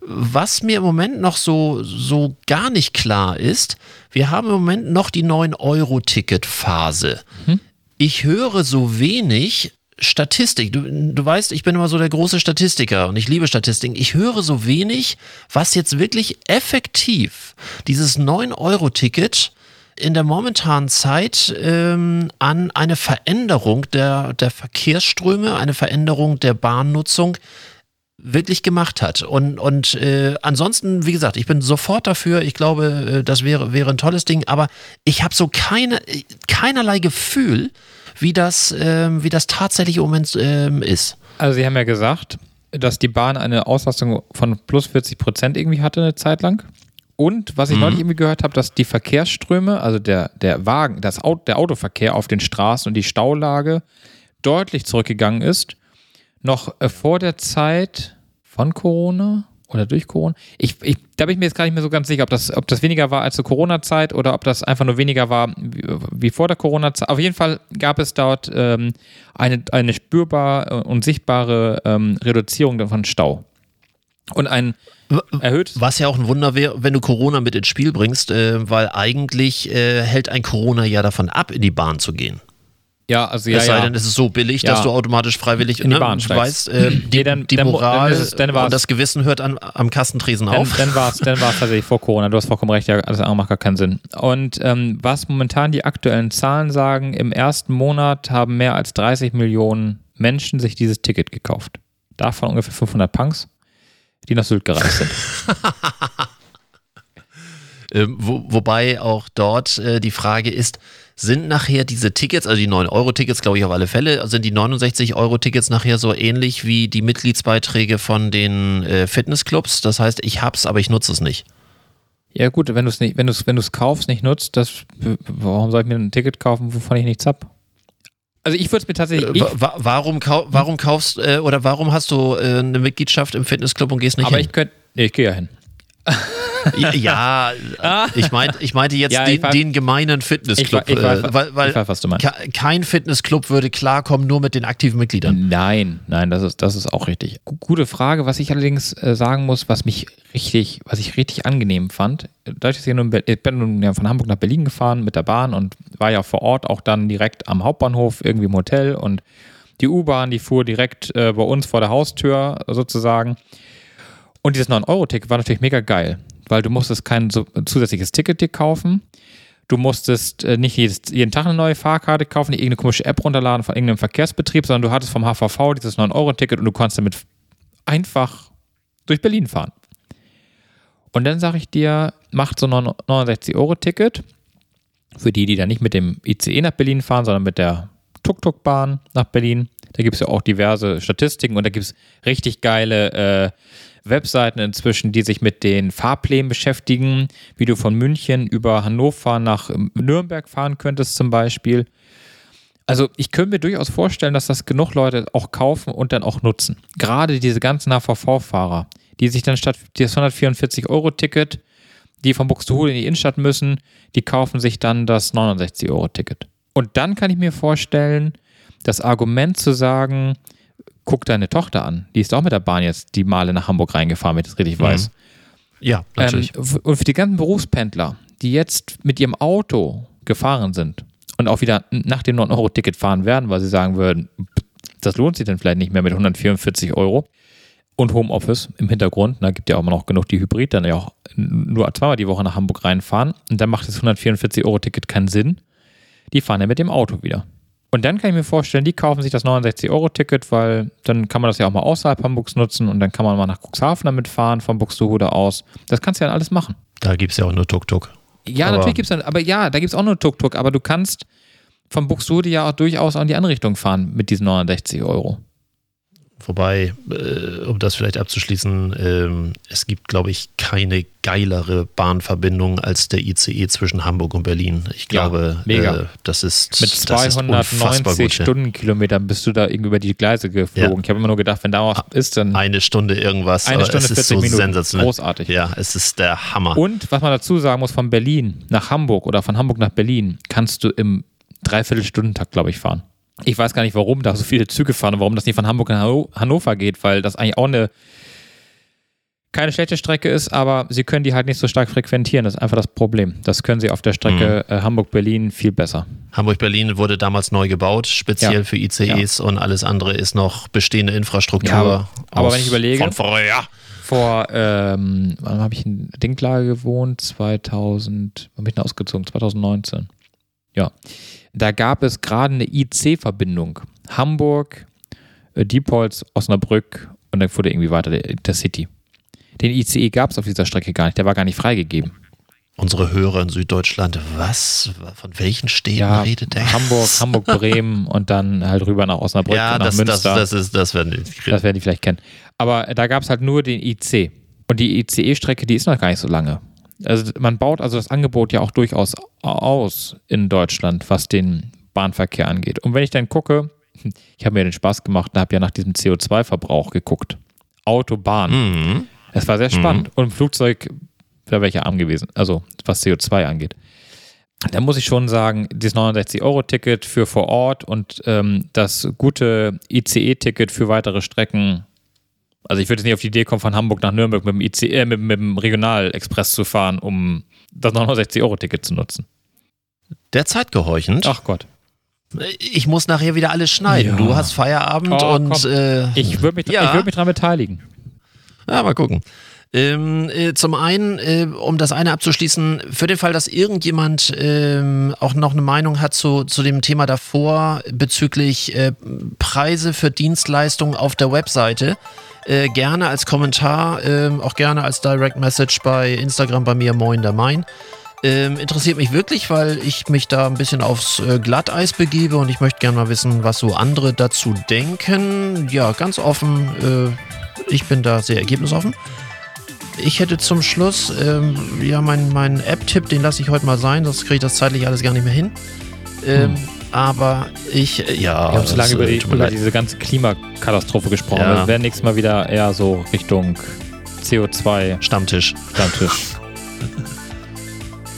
Was mir im Moment noch so, so gar nicht klar ist, wir haben im Moment noch die 9-Euro-Ticket-Phase. Mhm. Ich höre so wenig Statistik. Du, du weißt, ich bin immer so der große Statistiker und ich liebe Statistiken. Ich höre so wenig, was jetzt wirklich effektiv dieses 9-Euro-Ticket in der momentanen Zeit ähm, an eine Veränderung der, der Verkehrsströme, eine Veränderung der Bahnnutzung wirklich gemacht hat. Und, und äh, ansonsten, wie gesagt, ich bin sofort dafür. Ich glaube, äh, das wäre, wäre ein tolles Ding. Aber ich habe so keine, keinerlei Gefühl, wie das, äh, wie das tatsächlich im Moment äh, ist. Also Sie haben ja gesagt, dass die Bahn eine Auslastung von plus 40 Prozent irgendwie hatte eine Zeit lang. Und was ich mhm. neulich irgendwie gehört habe, dass die Verkehrsströme, also der, der Wagen, das Auto, der Autoverkehr auf den Straßen und die Staulage deutlich zurückgegangen ist noch äh, vor der Zeit von Corona oder durch Corona. Ich, ich, da bin ich mir jetzt gar nicht mehr so ganz sicher, ob das, ob das weniger war als zur Corona-Zeit oder ob das einfach nur weniger war wie, wie vor der Corona-Zeit. Auf jeden Fall gab es dort ähm, eine, eine spürbar und sichtbare ähm, Reduzierung von Stau. Und ein erhöht. Was ja auch ein Wunder wäre, wenn du Corona mit ins Spiel bringst, äh, weil eigentlich äh, hält ein Corona ja davon ab, in die Bahn zu gehen. Ja, also ja. Es sei denn, es ist so billig, ja. dass du automatisch freiwillig in die ne, Bahn steigst. weißt, äh, die, nee, dann, die dann, Moral dann es, und das Gewissen hört an, am Kastentresen auf. Dann war es dann tatsächlich vor Corona. Du hast vollkommen recht, ja, alles andere macht gar keinen Sinn. Und ähm, was momentan die aktuellen Zahlen sagen, im ersten Monat haben mehr als 30 Millionen Menschen sich dieses Ticket gekauft. Davon ungefähr 500 Punks, die nach Sylt gereist sind. ähm, wo, wobei auch dort äh, die Frage ist, sind nachher diese Tickets, also die 9-Euro-Tickets, glaube ich auf alle Fälle, sind die 69-Euro-Tickets nachher so ähnlich wie die Mitgliedsbeiträge von den äh, Fitnessclubs? Das heißt, ich hab's, aber ich nutze es nicht. Ja gut, wenn du es nicht, wenn du es, wenn du es kaufst, nicht nutzt, das, warum soll ich mir ein Ticket kaufen, wovon ich nichts hab? Also ich würde es mir tatsächlich. Äh, wa warum, kau warum kaufst äh, oder warum hast du äh, eine Mitgliedschaft im Fitnessclub und gehst nicht aber hin? Aber ich könnte, nee, ich gehe ja hin. Ja, ich, mein, ich meinte jetzt ja, den, weiß, den, gemeinen Fitnessclub. Ich, ich weiß, weil, weil weiß, was du meinst. kein Fitnessclub würde klarkommen nur mit den aktiven Mitgliedern. Nein, nein, das ist, das ist auch richtig. Gute Frage, was ich allerdings äh, sagen muss, was mich richtig, was ich richtig angenehm fand. Dadurch, dass ich, nun, ich bin nun ja von Hamburg nach Berlin gefahren mit der Bahn und war ja vor Ort auch dann direkt am Hauptbahnhof irgendwie im Hotel und die U-Bahn, die fuhr direkt äh, bei uns vor der Haustür sozusagen. Und dieses 9-Euro-Ticket war natürlich mega geil weil du musstest kein so, zusätzliches Ticket dir kaufen. Du musstest äh, nicht jedes, jeden Tag eine neue Fahrkarte kaufen, nicht irgendeine komische App runterladen von irgendeinem Verkehrsbetrieb, sondern du hattest vom HVV dieses 9-Euro-Ticket und du konntest damit einfach durch Berlin fahren. Und dann sage ich dir, macht so ein 69-Euro-Ticket für die, die dann nicht mit dem ICE nach Berlin fahren, sondern mit der Tuk-Tuk-Bahn nach Berlin. Da gibt es ja auch diverse Statistiken und da gibt es richtig geile äh, Webseiten inzwischen, die sich mit den Fahrplänen beschäftigen, wie du von München über Hannover nach Nürnberg fahren könntest zum Beispiel. Also ich könnte mir durchaus vorstellen, dass das genug Leute auch kaufen und dann auch nutzen. Gerade diese ganzen HVV-Fahrer, die sich dann statt das 144-Euro-Ticket, die von Buxtehude in die Innenstadt müssen, die kaufen sich dann das 69-Euro-Ticket. Und dann kann ich mir vorstellen, das Argument zu sagen, guck deine Tochter an. Die ist auch mit der Bahn jetzt die Male nach Hamburg reingefahren, wenn ich das richtig mhm. weiß. Ja, natürlich. Ähm, und für die ganzen Berufspendler, die jetzt mit ihrem Auto gefahren sind und auch wieder nach dem 9-Euro-Ticket fahren werden, weil sie sagen würden, das lohnt sich dann vielleicht nicht mehr mit 144 Euro. und Homeoffice im Hintergrund. Da gibt ja auch immer noch genug die Hybrid, dann ja auch nur zweimal die Woche nach Hamburg reinfahren. Und dann macht das 144-Euro-Ticket keinen Sinn. Die fahren ja mit dem Auto wieder. Und dann kann ich mir vorstellen, die kaufen sich das 69-Euro-Ticket, weil dann kann man das ja auch mal außerhalb Hamburgs nutzen und dann kann man mal nach Cuxhaven damit fahren, von Buxtehude aus. Das kannst du ja alles machen. Da gibt es ja auch nur Tuk-Tuk. Ja, aber natürlich gibt es dann, aber ja, da gibt es auch nur Tuk-Tuk, aber du kannst von Buxtehude ja auch durchaus auch in die andere Richtung fahren mit diesen 69 Euro. Wobei, äh, um das vielleicht abzuschließen, ähm, es gibt, glaube ich, keine geilere Bahnverbindung als der ICE zwischen Hamburg und Berlin. Ich glaube, mega. Äh, das ist Mit 290 Stundenkilometern bist du da irgendwie über die Gleise geflogen. Ja. Ich habe immer nur gedacht, wenn da was ist, dann Eine Stunde irgendwas. eine Stunde es ist 40 so Minuten. sensationell. Großartig. Ja, es ist der Hammer. Und was man dazu sagen muss, von Berlin nach Hamburg oder von Hamburg nach Berlin kannst du im Dreiviertelstundentakt, glaube ich, fahren. Ich weiß gar nicht, warum da so viele Züge fahren und warum das nicht von Hamburg nach Hanno- Hannover geht, weil das eigentlich auch eine keine schlechte Strecke ist, aber sie können die halt nicht so stark frequentieren. Das ist einfach das Problem. Das können sie auf der Strecke Mhm. äh, Hamburg-Berlin viel besser. Hamburg-Berlin wurde damals neu gebaut, speziell Ja. für ICEs und alles andere ist noch bestehende Infrastruktur. Ja, aber- aber wenn ich überlege- Von früher. Vor, ähm, wann habe ich in Dinklage gewohnt? 2000, wann bin ich denn ausgezogen? 2019. Ja. Da gab es gerade eine IC-Verbindung. Hamburg, äh, Diepholz, Osnabrück und dann fuhr der irgendwie weiter, der Intercity. Den ICE gab es auf dieser Strecke gar nicht, der war gar nicht freigegeben. Unsere Hörer in Süddeutschland, was? Von welchen Städten Ja, redet der? Hamburg, Hamburg, Bremen und dann halt rüber nach Osnabrück Ja, und nach das, das, Münster. das ist, das werden die. Das werden die vielleicht kennen. Aber da gab es halt nur den IC. Und die ICE-Strecke, die ist noch gar nicht so lange. Also man baut also das Angebot ja auch durchaus aus in Deutschland, was den Bahnverkehr angeht. Und wenn ich dann gucke, ich habe mir den Spaß gemacht und habe ja nach diesem CO2-Verbrauch geguckt. Autobahn. Mhm. Es war sehr spannend. Und im Flugzeug wäre welcher arm gewesen. Also was CO2 angeht. Da muss ich schon sagen, dieses 69-Euro-Ticket für vor Ort und ähm, das gute ICE-Ticket für weitere Strecken. Also ich würde jetzt nicht auf die Idee kommen, von Hamburg nach Nürnberg mit dem, ICE, äh, mit, mit dem Regionalexpress zu fahren, um das 69-Euro-Ticket zu nutzen. Der Zeit gehorchend. Ach Gott. Ich muss nachher wieder alles schneiden. Ja. Du hast Feierabend Oh, und äh, Ich würde mich, Ja. ich würd mich daran beteiligen. Ja, mal gucken. Ähm, äh, zum einen, äh, um das eine abzuschließen, für den Fall, dass irgendjemand ähm, auch noch eine Meinung hat zu, zu dem Thema davor bezüglich äh, Preise für Dienstleistungen auf der Webseite, äh, gerne als Kommentar, ähm, auch gerne als Direct Message bei Instagram bei mir, Moin der Main. Ähm, interessiert mich wirklich, weil ich mich da ein bisschen aufs äh, Glatteis begebe und ich möchte gerne mal wissen, was so andere dazu denken. Ja, ganz offen, äh, ich bin da sehr ergebnisoffen. Ich hätte zum Schluss, ähm, ja, meinen mein App-Tipp, den lasse ich heute mal sein, sonst kriege ich das zeitlich alles gar nicht mehr hin. Ähm, Aber ich, ja. Wir haben zu lange über, die, über diese ganze Klimakatastrophe gesprochen. Ja. Wir werden nächstes Mal wieder eher so Richtung CO2 Stammtisch. Stammtisch.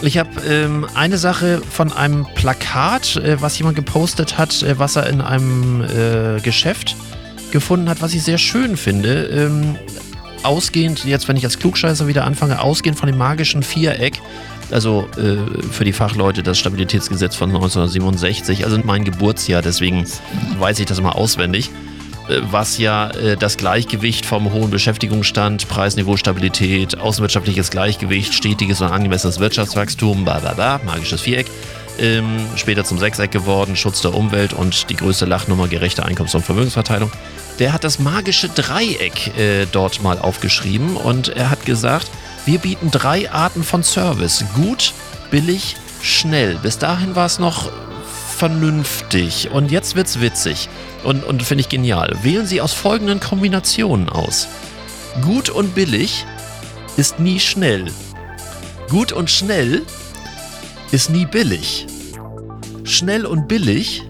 Ich habe ähm, eine Sache von einem Plakat, äh, was jemand gepostet hat, äh, was er in einem äh, Geschäft gefunden hat, was ich sehr schön finde. Ähm, ausgehend, jetzt wenn ich als Klugscheißer wieder anfange, ausgehend von dem magischen Viereck, also äh, für die Fachleute das Stabilitätsgesetz von 1967, also mein Geburtsjahr, deswegen weiß ich das immer auswendig, äh, was ja äh, das Gleichgewicht vom hohen Beschäftigungsstand, Preisniveau, Stabilität, außenwirtschaftliches Gleichgewicht, stetiges und angemessenes Wirtschaftswachstum, bla bla bla, magisches Viereck, ähm, später zum Sechseck geworden, Schutz der Umwelt und die größte Lachnummer, gerechte Einkommens- und Vermögensverteilung. Der hat das magische Dreieck äh, dort mal aufgeschrieben und er hat gesagt, wir bieten drei Arten von Service. Gut, billig, schnell. Bis dahin war es noch vernünftig und jetzt wird's witzig und, und finde ich genial. Wählen Sie aus folgenden Kombinationen aus. Gut und billig ist nie schnell. Gut und schnell ist nie billig. Schnell und billig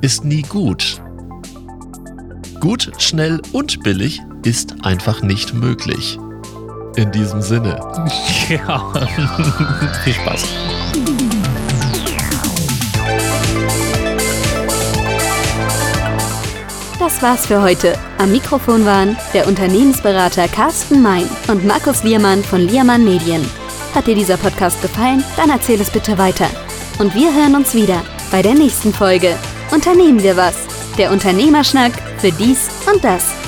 ist nie gut. Gut, schnell und billig ist einfach nicht möglich. In diesem Sinne. ja. Viel Spaß. Das war's für heute. Am Mikrofon waren der Unternehmensberater Carsten Mein und Markus Liermann von Liermann Medien. Hat dir dieser Podcast gefallen? Dann erzähl es bitte weiter. Und wir hören uns wieder bei der nächsten Folge. Unternehmen wir was? Der Unternehmerschnack für dies und das.